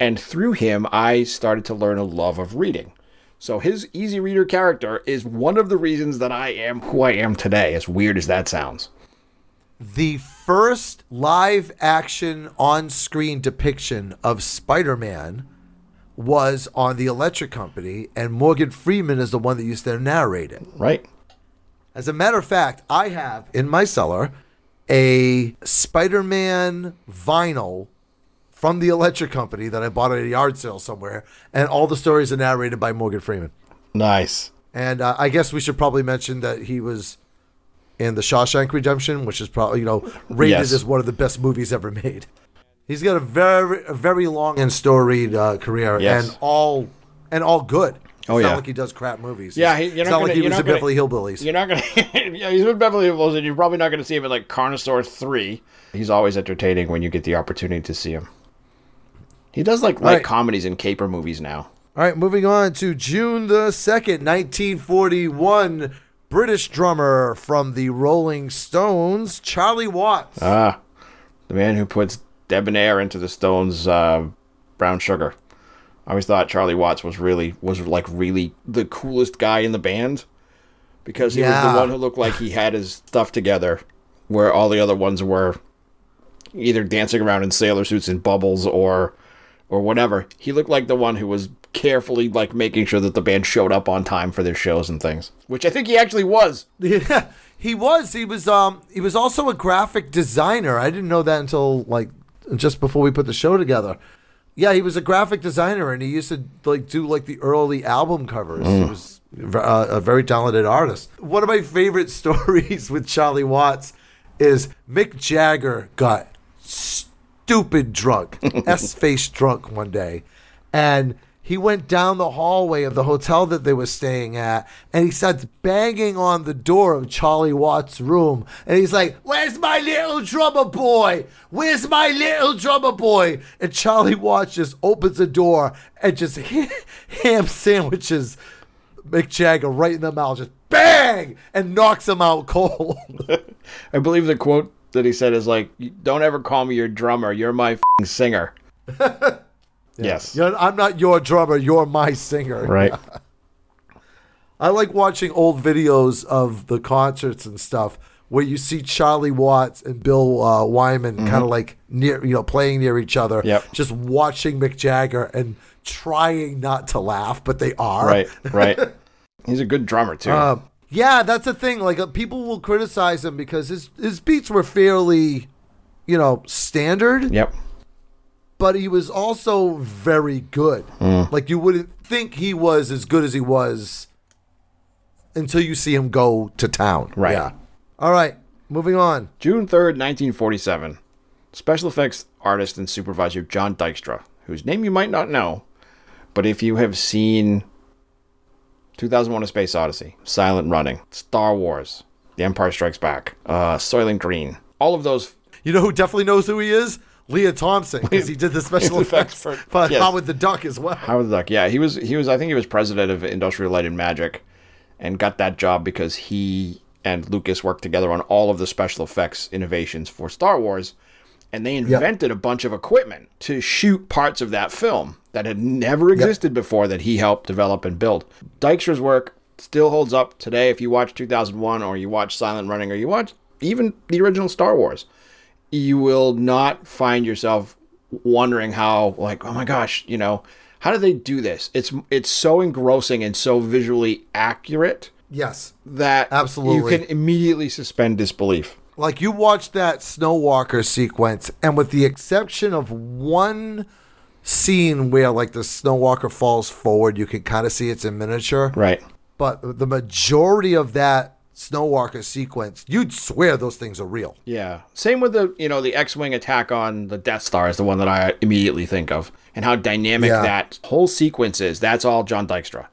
B: And through him i started to learn a love of reading. So his easy reader character is one of the reasons that i am who i am today as weird as that sounds.
A: The first live action on screen depiction of Spider Man was on the Electric Company, and Morgan Freeman is the one that used to narrate it.
B: right
A: As a matter of fact, I have in my cellar a Spider Man vinyl from the Electric Company that I bought at a yard sale somewhere, and all the stories are narrated by Morgan Freeman.
B: nice
A: And uh, I guess we should probably mention that he was in The Shawshank Redemption, which is probably you know rated
B: Yes.
A: as one of the best movies ever made. He's got a very a very long and storied uh, career,
B: Yes.
A: and all and all good.
B: Oh,
A: it's
B: yeah.
A: not like he does crap movies.
B: Yeah,
A: It's-
B: he- you're
A: it's
B: not
A: not like
B: gonna-
A: he
B: you're
A: was
B: not
A: in Beverly Hillbillies.
B: You're not gonna. [laughs] yeah, he's with Beverly Hills, and you're probably not gonna see him in like Carnosaur three. He's always entertaining when you get the opportunity to see him. He does like light
A: Right.
B: comedies and caper movies now.
A: All right, moving on to June the 2nd, 1941. British drummer from the Rolling Stones, Charlie Watts.
B: Ah, the man who puts debonair into the Stones' uh, brown sugar. I always thought Charlie Watts was really was like really the coolest guy in the band because he was the one who looked like he had his stuff together, where all the other ones were either dancing around in sailor suits and bubbles or or whatever. He looked like the one who was carefully like making sure that the band showed up on time for their shows and things, which I think he actually was. [laughs]
A: Yeah, he was. He was. Um, he was also a graphic designer. I didn't know that until like just before we put the show together. Yeah, he was a graphic designer, and he used to like do like the early album covers. He was uh, a very talented artist. One of my favorite [laughs] stories with Charlie Watts is Mick Jagger got stupid drunk, [laughs] s face drunk one day, and he went down the hallway of the hotel that they were staying at, and he starts banging on the door of Charlie Watts' room, and he's like, "Where's my little drummer boy? Where's my little drummer boy?" And Charlie Watts just opens the door and just [laughs] ham sandwiches Mick Jagger right in the mouth, just bang, and knocks him out cold. [laughs]
B: I believe the quote that he said is like, "Don't ever call me your drummer. You're my fing [laughs] singer." Yes.
A: You're- I'm not your drummer. You're my singer. [laughs]
B: Right.
A: I like watching old videos of the concerts and stuff where you see Charlie Watts and Bill uh, Wyman kind of like near, you know, playing near each other.
B: Mm-hmm. Yep.
A: Just watching Mick Jagger and trying not to laugh, but they are.
B: right. Right. [laughs] He's a good drummer too.
A: Uh, Yeah, that's the thing. Like uh, people will criticize him because his his beats were fairly, you know, standard.
B: Yep.
A: But he was also very good.
B: Mm.
A: Like you wouldn't think he was as good as he was until you see him go to town.
B: Right.
A: Yeah. All right. Moving on.
B: June 3rd, 1947. Special effects artist and supervisor John Dykstra, whose name you might not know, but if you have seen 2001 A Space Odyssey, Silent Running, Star Wars, The Empire Strikes Back, uh, Soylent Green, all of those.
A: You know who definitely knows who he is? Lea Thompson, because he did the special effects for,
B: for- [laughs] yes.
A: Howard the Duck as well.
B: Howard the Duck, yeah, he was, he was, I think he was president of Industrial Light and Magic and got that job because he and Lucas worked together on all of the special effects innovations for Star Wars. And they invented a bunch of equipment to shoot parts of that film that had never existed before that he helped develop and build. Dykstra's work still holds up today if you watch 2001 or you watch Silent Running or you watch even the original Star Wars. You will not find yourself wondering how like oh my gosh, you know, how do they do this? It's it's so engrossing and so visually accurate
A: Yes.
B: that
A: Absolutely.
B: you can immediately suspend disbelief.
A: Like you watch that Snowwalker sequence, and with the exception of one scene where like the Snowwalker falls forward, you can kind of see it's in miniature.
B: Right.
A: But the majority of that Snowwalker sequence, you'd swear those things are real.
B: Yeah. Same with the you know the X-wing attack on the Death Star is the one that I immediately think of, and how dynamic
A: Yeah.
B: that whole sequence is. That's all John Dykstra.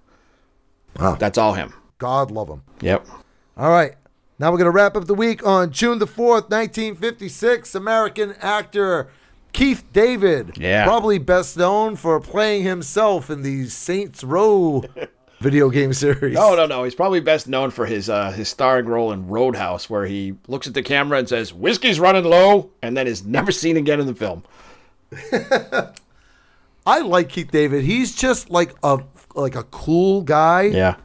A: Wow.
B: That's all him.
A: God love him.
B: Yep.
A: All right. Now we're going to wrap up the week on June the 4th, 1956. American actor Keith David.
B: Yeah.
A: Probably best known for playing himself in the Saints Row [laughs] video game series.
B: No, no, no. He's probably best known for his uh, his starring role in Roadhouse, where he looks at the camera and says, "Whiskey's running low," and then is never seen again in the film. [laughs]
A: I like Keith David. He's just like a like a cool guy.
B: Yeah.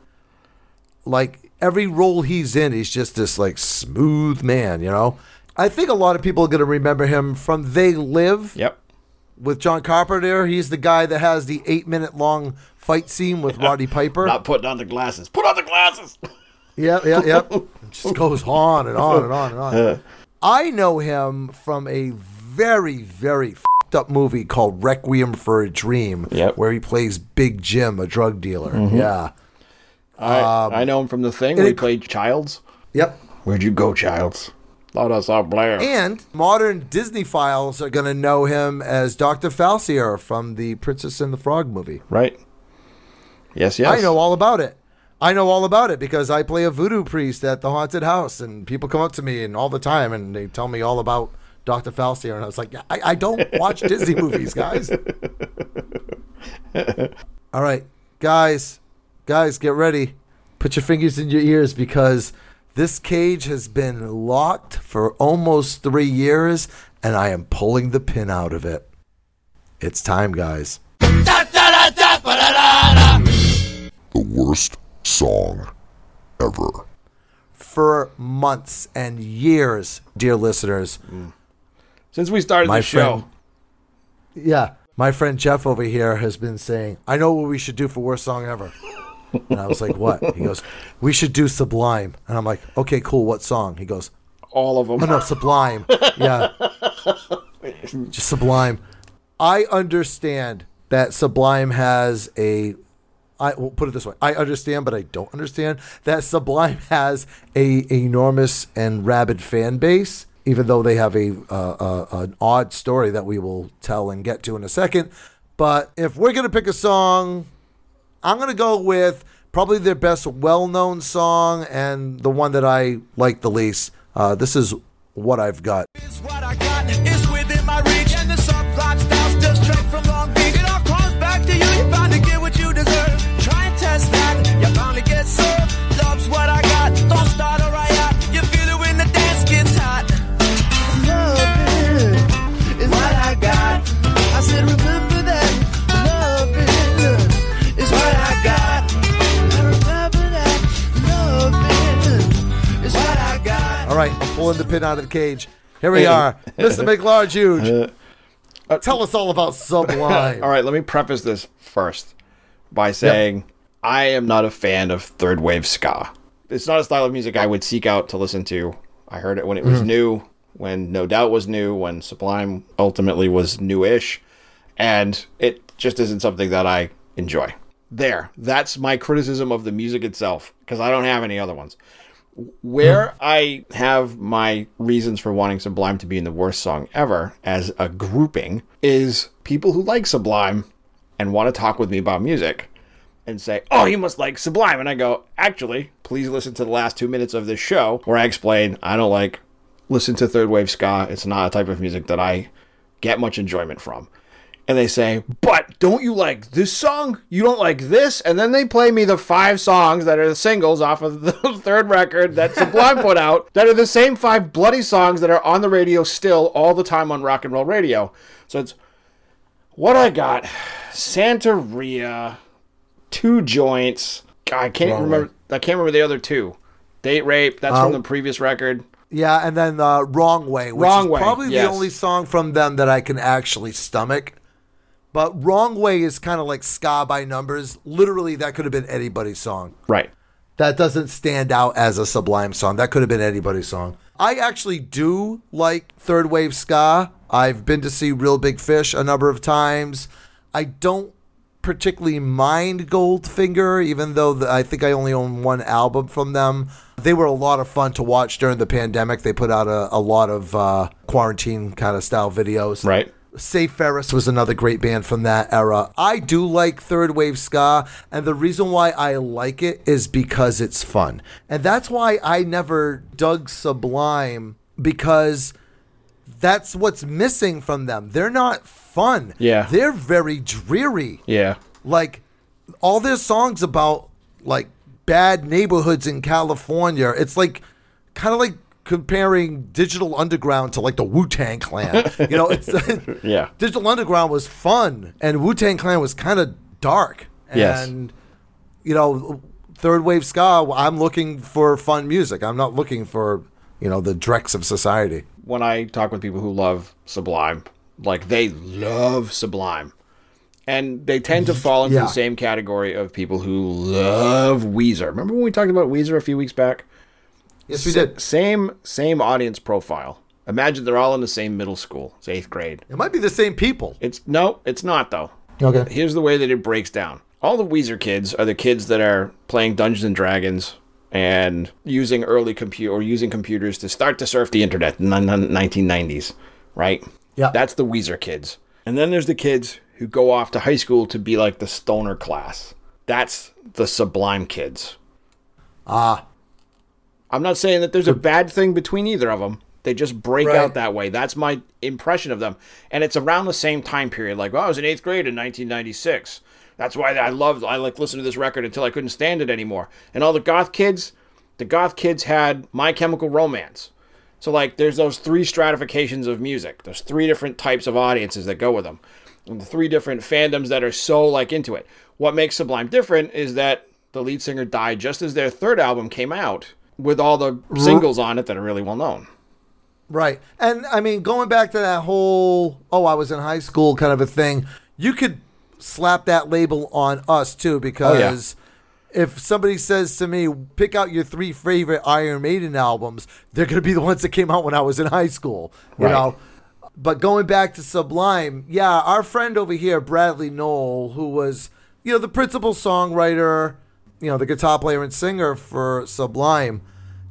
A: Like every role he's in, he's just this like smooth man, you know? I think a lot of people are going to remember him from They Live
B: Yep.
A: With John Carpenter. He's the guy that has the eight minute long fight scene with Roddy Piper.
B: Not putting on the glasses. Put on the glasses.
A: Yep, yep, yep. It [laughs] just goes on and on and on and on. I know him from a very, very fed up movie called Requiem for a Dream,
B: Yep.
A: where he plays Big Jim, a drug dealer. Mm-hmm. Yeah.
B: I, I um, know him from the thing where he played Childs.
A: Yep.
B: Where'd you go, Childs? Thought I saw Blair.
A: And modern Disney files are going to know him as Dr. Facilier from the Princess and the Frog movie.
B: right. Yes, yes.
A: I know all about it. I know all about it because I play a voodoo priest at the haunted house, and people come up to me and all the time and they tell me all about Dr. Facilier, and I was like, I, I don't [laughs] watch Disney movies, guys. [laughs] all right, guys, guys, get ready. Put your fingers in your ears because this cage has been locked for almost three years, and I am pulling the pin out of it. It's time, guys.
C: The worst song ever.
A: For months and years, dear listeners,
B: Since we started
A: My
B: the show,
A: friend- Yeah, my friend Jeff over here has been saying, "I know what we should do for worst song ever." And I was like, "What?" He goes, "We should do Sublime." And I'm like, "Okay, cool. What song?" He goes,
B: all of them.
A: "Oh no, Sublime." Yeah, [laughs] just Sublime. I understand that Sublime has a. I will put it this way: I understand, but I don't understand that Sublime [laughs] has a enormous and rabid fan base. Even though they have a uh, uh, an odd story that we will tell and get to in a second, but if we're gonna pick a song, I'm gonna go with probably their best well-known song and the one that I like the least. Uh, this is what I've got.
D: All
A: right, I'm pulling the pin out of the cage. Here we are, Mr. McLarge Huge. Uh, uh, Tell us all about Sublime. [laughs]
B: All right, let me preface this first by saying I am not a fan of third wave ska. it's not a style of music I would seek out to listen to. I heard it when it was mm-hmm. new, when No Doubt was new, when Sublime ultimately was newish, and it just isn't something that I enjoy. There, that's my criticism of the music itself because I don't have any other ones. Where hmm. I have my reasons for wanting Sublime to be in the worst song ever as a grouping is people who like Sublime and want to talk with me about music and say, "Oh, you must like Sublime," and I go, "Actually, please listen to the last two minutes of this show where I explain I don't like listen to third wave ska. It's not a type of music that I get much enjoyment from." And they say, "But don't you like this song? You don't like this?" And then they play me the five songs that are the singles off of [laughs] the third record that Sublime put out that are the same five bloody songs that are on the radio still all the time on rock and roll radio. So it's what I got: Santeria, two joints. God, I can't
A: Wrong
B: remember. I can't remember the other two. Date rape. That's from
A: Um,
B: the previous record.
A: Yeah, and then uh, Wrong Way, which
B: Wrong
A: is
B: Way,
A: probably
B: yes.
A: the only song from them that I can actually stomach. But Wrong Way is kind of like ska by numbers. Literally, that could have been anybody's song.
B: Right.
A: That doesn't stand out as a Sublime song. That could have been anybody's song. I actually do like third wave ska. I've been to see Real Big Fish a number of times. I don't particularly mind Goldfinger, even though the, I think I only own one album from them. They were a lot of fun to watch during the pandemic. They put out a, a lot of uh, quarantine kind of style videos.
B: Right.
A: Save Ferris was another great band from that era. I do like third wave ska, and the reason why I like it is because it's fun. And that's why I never dug Sublime because that's what's missing from them. They're not fun.
B: Yeah.
A: They're very dreary.
B: Yeah.
A: Like all their songs about like bad neighborhoods in California. It's like kind of like comparing Digital Underground to like the Wu Tang Clan. You know, it's [laughs]
B: Yeah. [laughs]
A: Digital Underground was fun, and Wu Tang Clan was kind of dark.
B: Yes.
A: And you know, third wave ska. I'm looking for fun music. I'm not looking for you know the dregs of society.
B: when I talk with people who love Sublime, like they love Sublime. And they tend to fall into [laughs]
A: Yeah.
B: the same category of people who love Weezer. Remember when we talked about Weezer a few weeks back?
A: Yes, we did.
B: Same same audience profile. Imagine they're all in the same middle school. It's eighth grade.
A: It might be the same people.
B: It's no, it's not though.
A: Okay.
B: Here's the way that it breaks down. All the Weezer kids are the kids that are playing Dungeons and Dragons and using early computer or using computers to start to surf the internet in the 1990s, right?
A: Yeah.
B: That's the Weezer kids. And then there's the kids who go off to high school to be like the stoner class. That's the Sublime kids.
A: Ah,
B: I'm not saying that there's a bad thing between either of them. They just break
A: Right.
B: out that way. That's my impression of them. And it's around the same time period. Like, well, I was in eighth grade in 1996. That's why I loved, I like listened to this record until I couldn't stand it anymore. And all the goth kids, the goth kids had My Chemical Romance. So, like, there's those three stratifications of music. There's three different types of audiences that go with them. And the three different fandoms that are so, like, into it. What makes Sublime different is that the lead singer died just as their third album came out with all the singles on it that are really well known.
A: Right. And I mean, going back to that whole, oh, I was in high school kind of a thing, you could slap that label on us too, oh, because if somebody says to me, pick out your three favorite Iron Maiden albums, they're going to be the ones that came out when I was in high school, you
B: Right.
A: know? But going back to Sublime, yeah, our friend over here, Bradley Nowell, who was, you know, the principal songwriter, you know, the guitar player and singer for Sublime,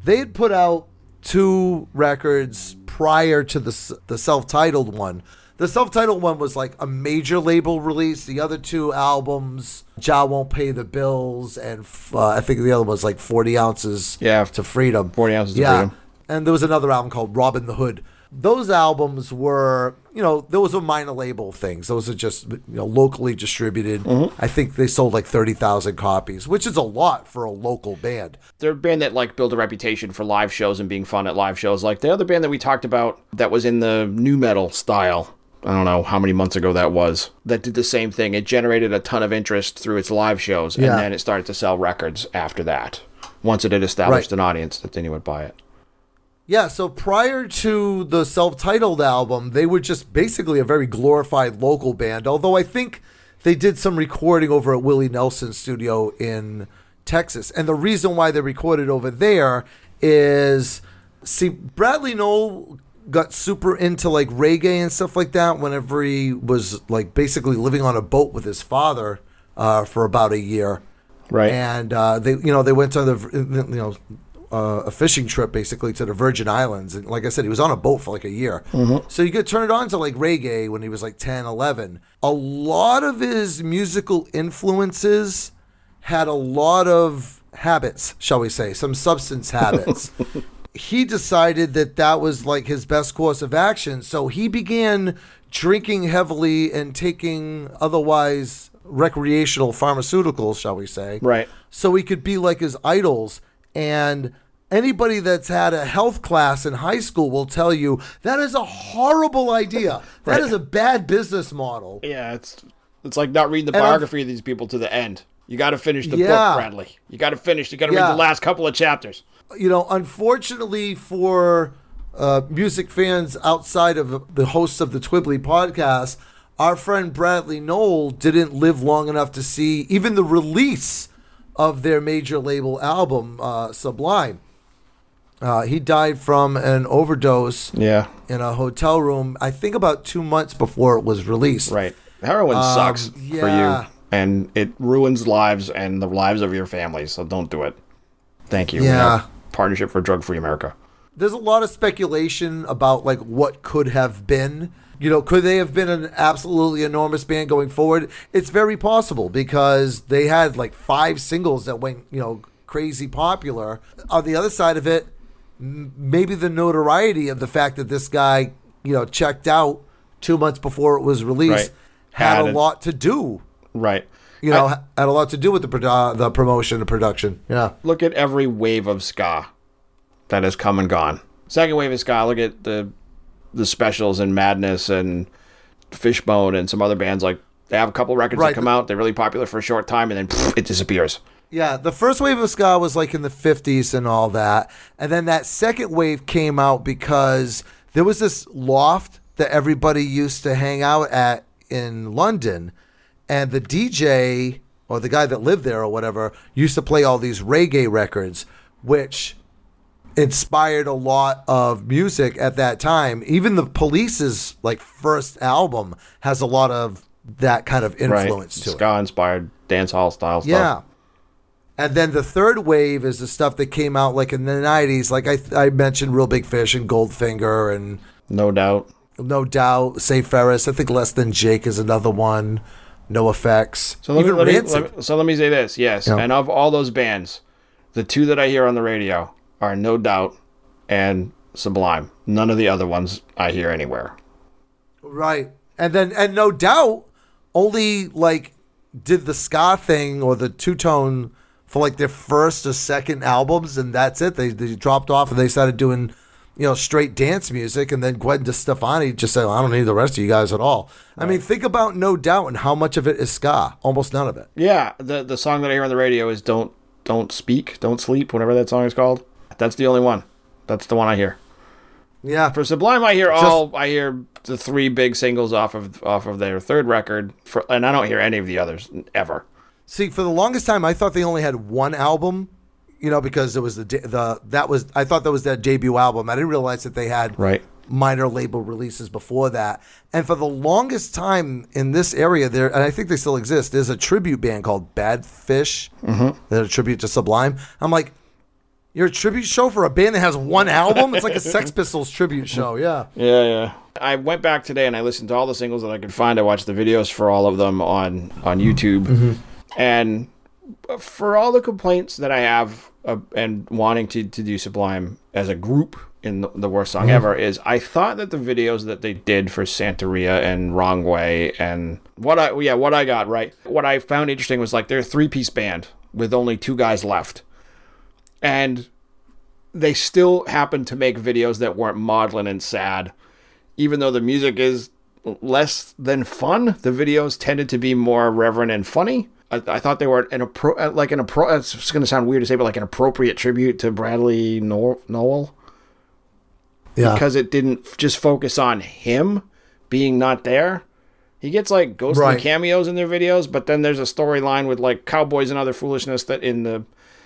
A: they had put out two records prior to the the self-titled one. The self-titled one was like a major label release. The other two albums, Jah won't pay the bills, and uh, I think the other one was like Forty Ounces
B: Yeah.
A: to Freedom.
B: 40 Ounces to
A: yeah.
B: Freedom.
A: And there was another album called Robbin' the Hood. Those albums were, you know, those were minor label things. Those are just, you know, locally distributed.
B: Mm-hmm.
A: I think they sold like 30,000 copies, which is a lot for a local band.
B: They're a band that like built a reputation for live shows and being fun at live shows. Like the other band that we talked about that was in the new metal style. I don't know how many months ago that was. That did the same thing. It generated a ton of interest through its live shows, and
A: Yeah.
B: then it started to sell records after that. Once it had established
A: Right.
B: an audience that then you would buy it.
A: Yeah, so prior to the self-titled album, they were just basically a very glorified local band. Although I think they did some recording over at Willie Nelson's studio in Texas. And the reason why they recorded over there is see, Bradley Nowell got super into like reggae and stuff like that whenever he was like basically living on a boat with his father uh, for about a year.
B: Right.
A: And uh, they, you know, they went to the, you know, uh, a fishing trip basically to the Virgin Islands. And like I said, he was on a boat for like a year. So you could turn it on to like reggae when he was like 10, 11. A lot of his musical influences had a lot of habits, shall we say, some substance [laughs] habits. he decided that that was like his best course of action. So he began drinking heavily and taking otherwise recreational pharmaceuticals, shall we say.
B: Right.
A: So he could be like his idols. And anybody that's had a health class in high school will tell you that is a horrible idea. That
B: Right.
A: is a bad business model.
B: Yeah, it's it's like not reading the
A: And
B: biography of these people to the end. You got to finish the
A: Yeah.
B: book, Bradley. You got to finish. You got to
A: Yeah.
B: read the last couple of chapters.
A: you know, unfortunately for uh, music fans outside of the hosts of the Twibbly podcast, our friend Bradley Nowell didn't live long enough to see even the release of their major label album, uh, Sublime. Uh, he died from an overdose
B: Yeah.
A: in a hotel room, I think about two months before it was released.
B: Right. Heroin sucks for
A: Um,
B: you, and it ruins lives and the lives of your family. So don't do it. Thank you.
A: Yeah.
B: Partnership for Drug Free America.
A: there's a lot of speculation about like what could have been. You know, could they have been an absolutely enormous band going forward? It's very possible because they had like five singles that went, you know, crazy popular. On the other side of it, maybe the notoriety of the fact that this guy, you know, checked out two months before it was released
B: Right.
A: had
B: Had
A: a
B: it.
A: lot to do.
B: Right.
A: You know,
B: I-
A: had a lot to do with the produ- the promotion and production. Yeah.
B: look at every wave of ska that has come and gone. Second wave of ska, look at the the specials and Madness and Fishbone and some other bands like they have a couple records
A: Right.
B: that come out, they're really popular for a short time and then pff, it disappears.
A: Yeah, the first wave of ska was like in the 50s and all that. And then that second wave came out because there was this loft that everybody used to hang out at in London. And the DJ or the guy that lived there or whatever used to play all these reggae records, which inspired a lot of music at that time. Even the Police's like first album has a lot of that kind of influence
B: right.
A: to it.
B: Ska inspired dance hall style stuff.
A: Yeah. And then the third wave is the stuff that came out like in the 90s. Like I, I mentioned Real Big Fish and Goldfinger and
B: No doubt.
A: No Doubt, Save Ferris. I think Less Than Jake is another one. NOFX.
B: So let me,
A: Even
B: let me, let me- so let me say this, yes.
A: Yeah.
B: And of all those bands, the two that I hear on the radio are No Doubt and Sublime. None of the other ones I hear anywhere.
A: Right. And then, and No Doubt only like did the ska thing or the two tone for like their first or second albums, and that's it. They, they dropped off and they started doing, you know, straight dance music. And then Gwen DeStefani just said, I don't need the rest of you guys at all. I mean, think about No Doubt and how much of it is ska. Almost none of it.
B: Yeah, the the song that I hear on the radio is "Don't Don't Speak, Don't Sleep," whatever that song is called. That's the only one. That's the one I hear.
A: Yeah.
B: For Sublime, I hear all. I hear the three big singles off of off of their third record, for, and I don't hear any of the others ever.
A: See, for the longest time, I thought they only had one album. You know, because it was the the that was I thought that was their debut album. I didn't realize that they had
B: Right.
A: minor label releases before that. And for the longest time in this area, there and I think they still exist. There's a tribute band called Badfish. Mm-hmm. They're a tribute to Sublime. I'm like, you're a tribute show for a band that has one album? It's like a Sex [laughs] Pistols tribute show. Yeah.
B: Yeah, yeah. I went back today and I listened to all the singles that I could find. I watched the videos for all of them on on YouTube, and for all the complaints that I have uh, and wanting to to do Sublime as a group in the, the worst song ever is I thought that the videos that they did for Santeria and Wrong Way and what I yeah what I got right? What I found interesting was like they're a three piece band with only two guys left, and they still happened to make videos that weren't maudlin and sad. Even though the music is less than fun, the videos tended to be more reverent and funny. I, I thought they were an appro- uh, like an appro- It's going to sound weird to say, but like an appropriate tribute to Bradley Nowell
A: Yeah.
B: because it didn't just focus on him being not there. He gets like ghostly
A: Right.
B: cameos in their videos, but then there's a storyline with like cowboys and other foolishness that in the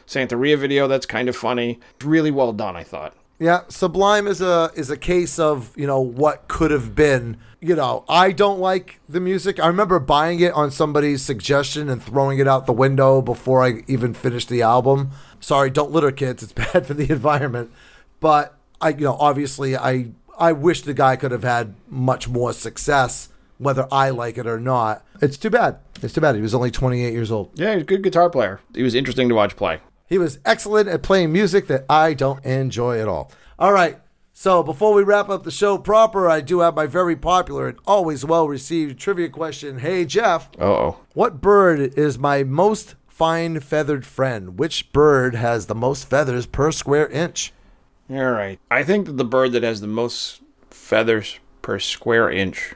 B: Santeria video that's kind of funny. Really well done, I thought.
A: Yeah, Sublime is a is a case of you know what could have been. You know, I don't like the music. I remember buying it on somebody's suggestion and throwing it out the window before I even finished the album. Sorry, don't litter, kids. It's [laughs] bad for the environment. But I, you know, obviously, I I wish the guy could have had much more success, whether I like it or not. It's too bad. It's too bad. He was only 28 years old.
B: Yeah, he's a good guitar player. He was interesting to watch play.
A: He was excellent at playing music that I don't enjoy at all. All right. So before we wrap up the show proper, I do have my very popular and always well received trivia question. Hey, Jeff,
B: Uh oh.
A: what bird is my most fine feathered friend? Which bird has the most feathers per square inch?
B: All right. I think that the bird that has the most feathers per square inch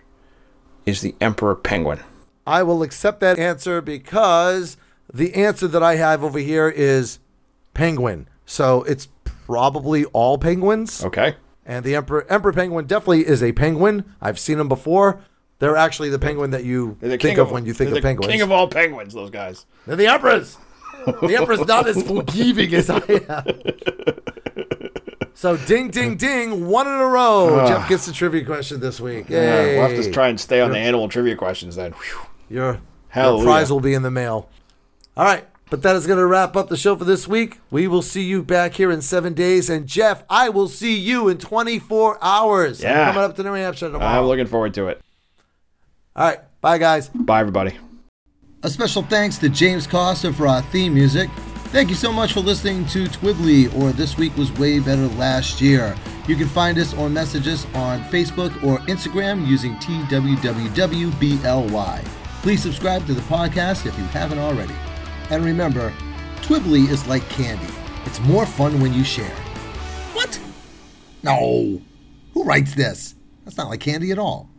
B: is the emperor penguin.
A: I will accept that answer because the answer that I have over here is penguin. So it's probably all penguins.
B: Okay.
A: And the emperor emperor penguin definitely is a penguin. I've seen them before. They're actually the penguin that you
B: the
A: think
B: king
A: of, when you think
B: they're
A: of
B: the
A: penguins.
B: King of all penguins, those guys.
A: they're the emperors. the emperor's not as forgiving as I am. So ding ding ding, one in a row. Ah. Jeff gets the trivia question this week.
B: Yeah, we'll have to try and stay on the animal trivia questions then. Whew.
A: Your, your prize will be in the mail. All right. But that is going to wrap up the show for this week. We will see you back here in seven days. And Jeff, I will see you in 24 hours. I'm
B: Yeah.
A: coming up to New Hampshire tomorrow.
B: I'm looking forward to it.
A: All right. Bye, guys.
B: Bye, everybody.
A: A special thanks to James Costa for our theme music. Thank you so much for listening to Twibbly or This Week Was Way Better Last Year. You can find us or message us on Facebook or Instagram using TWWWBLY. Please subscribe to the podcast if you haven't already. And remember, Twibbly is like candy. It's more fun when you share. What? No. Who writes this? That's not like candy at all.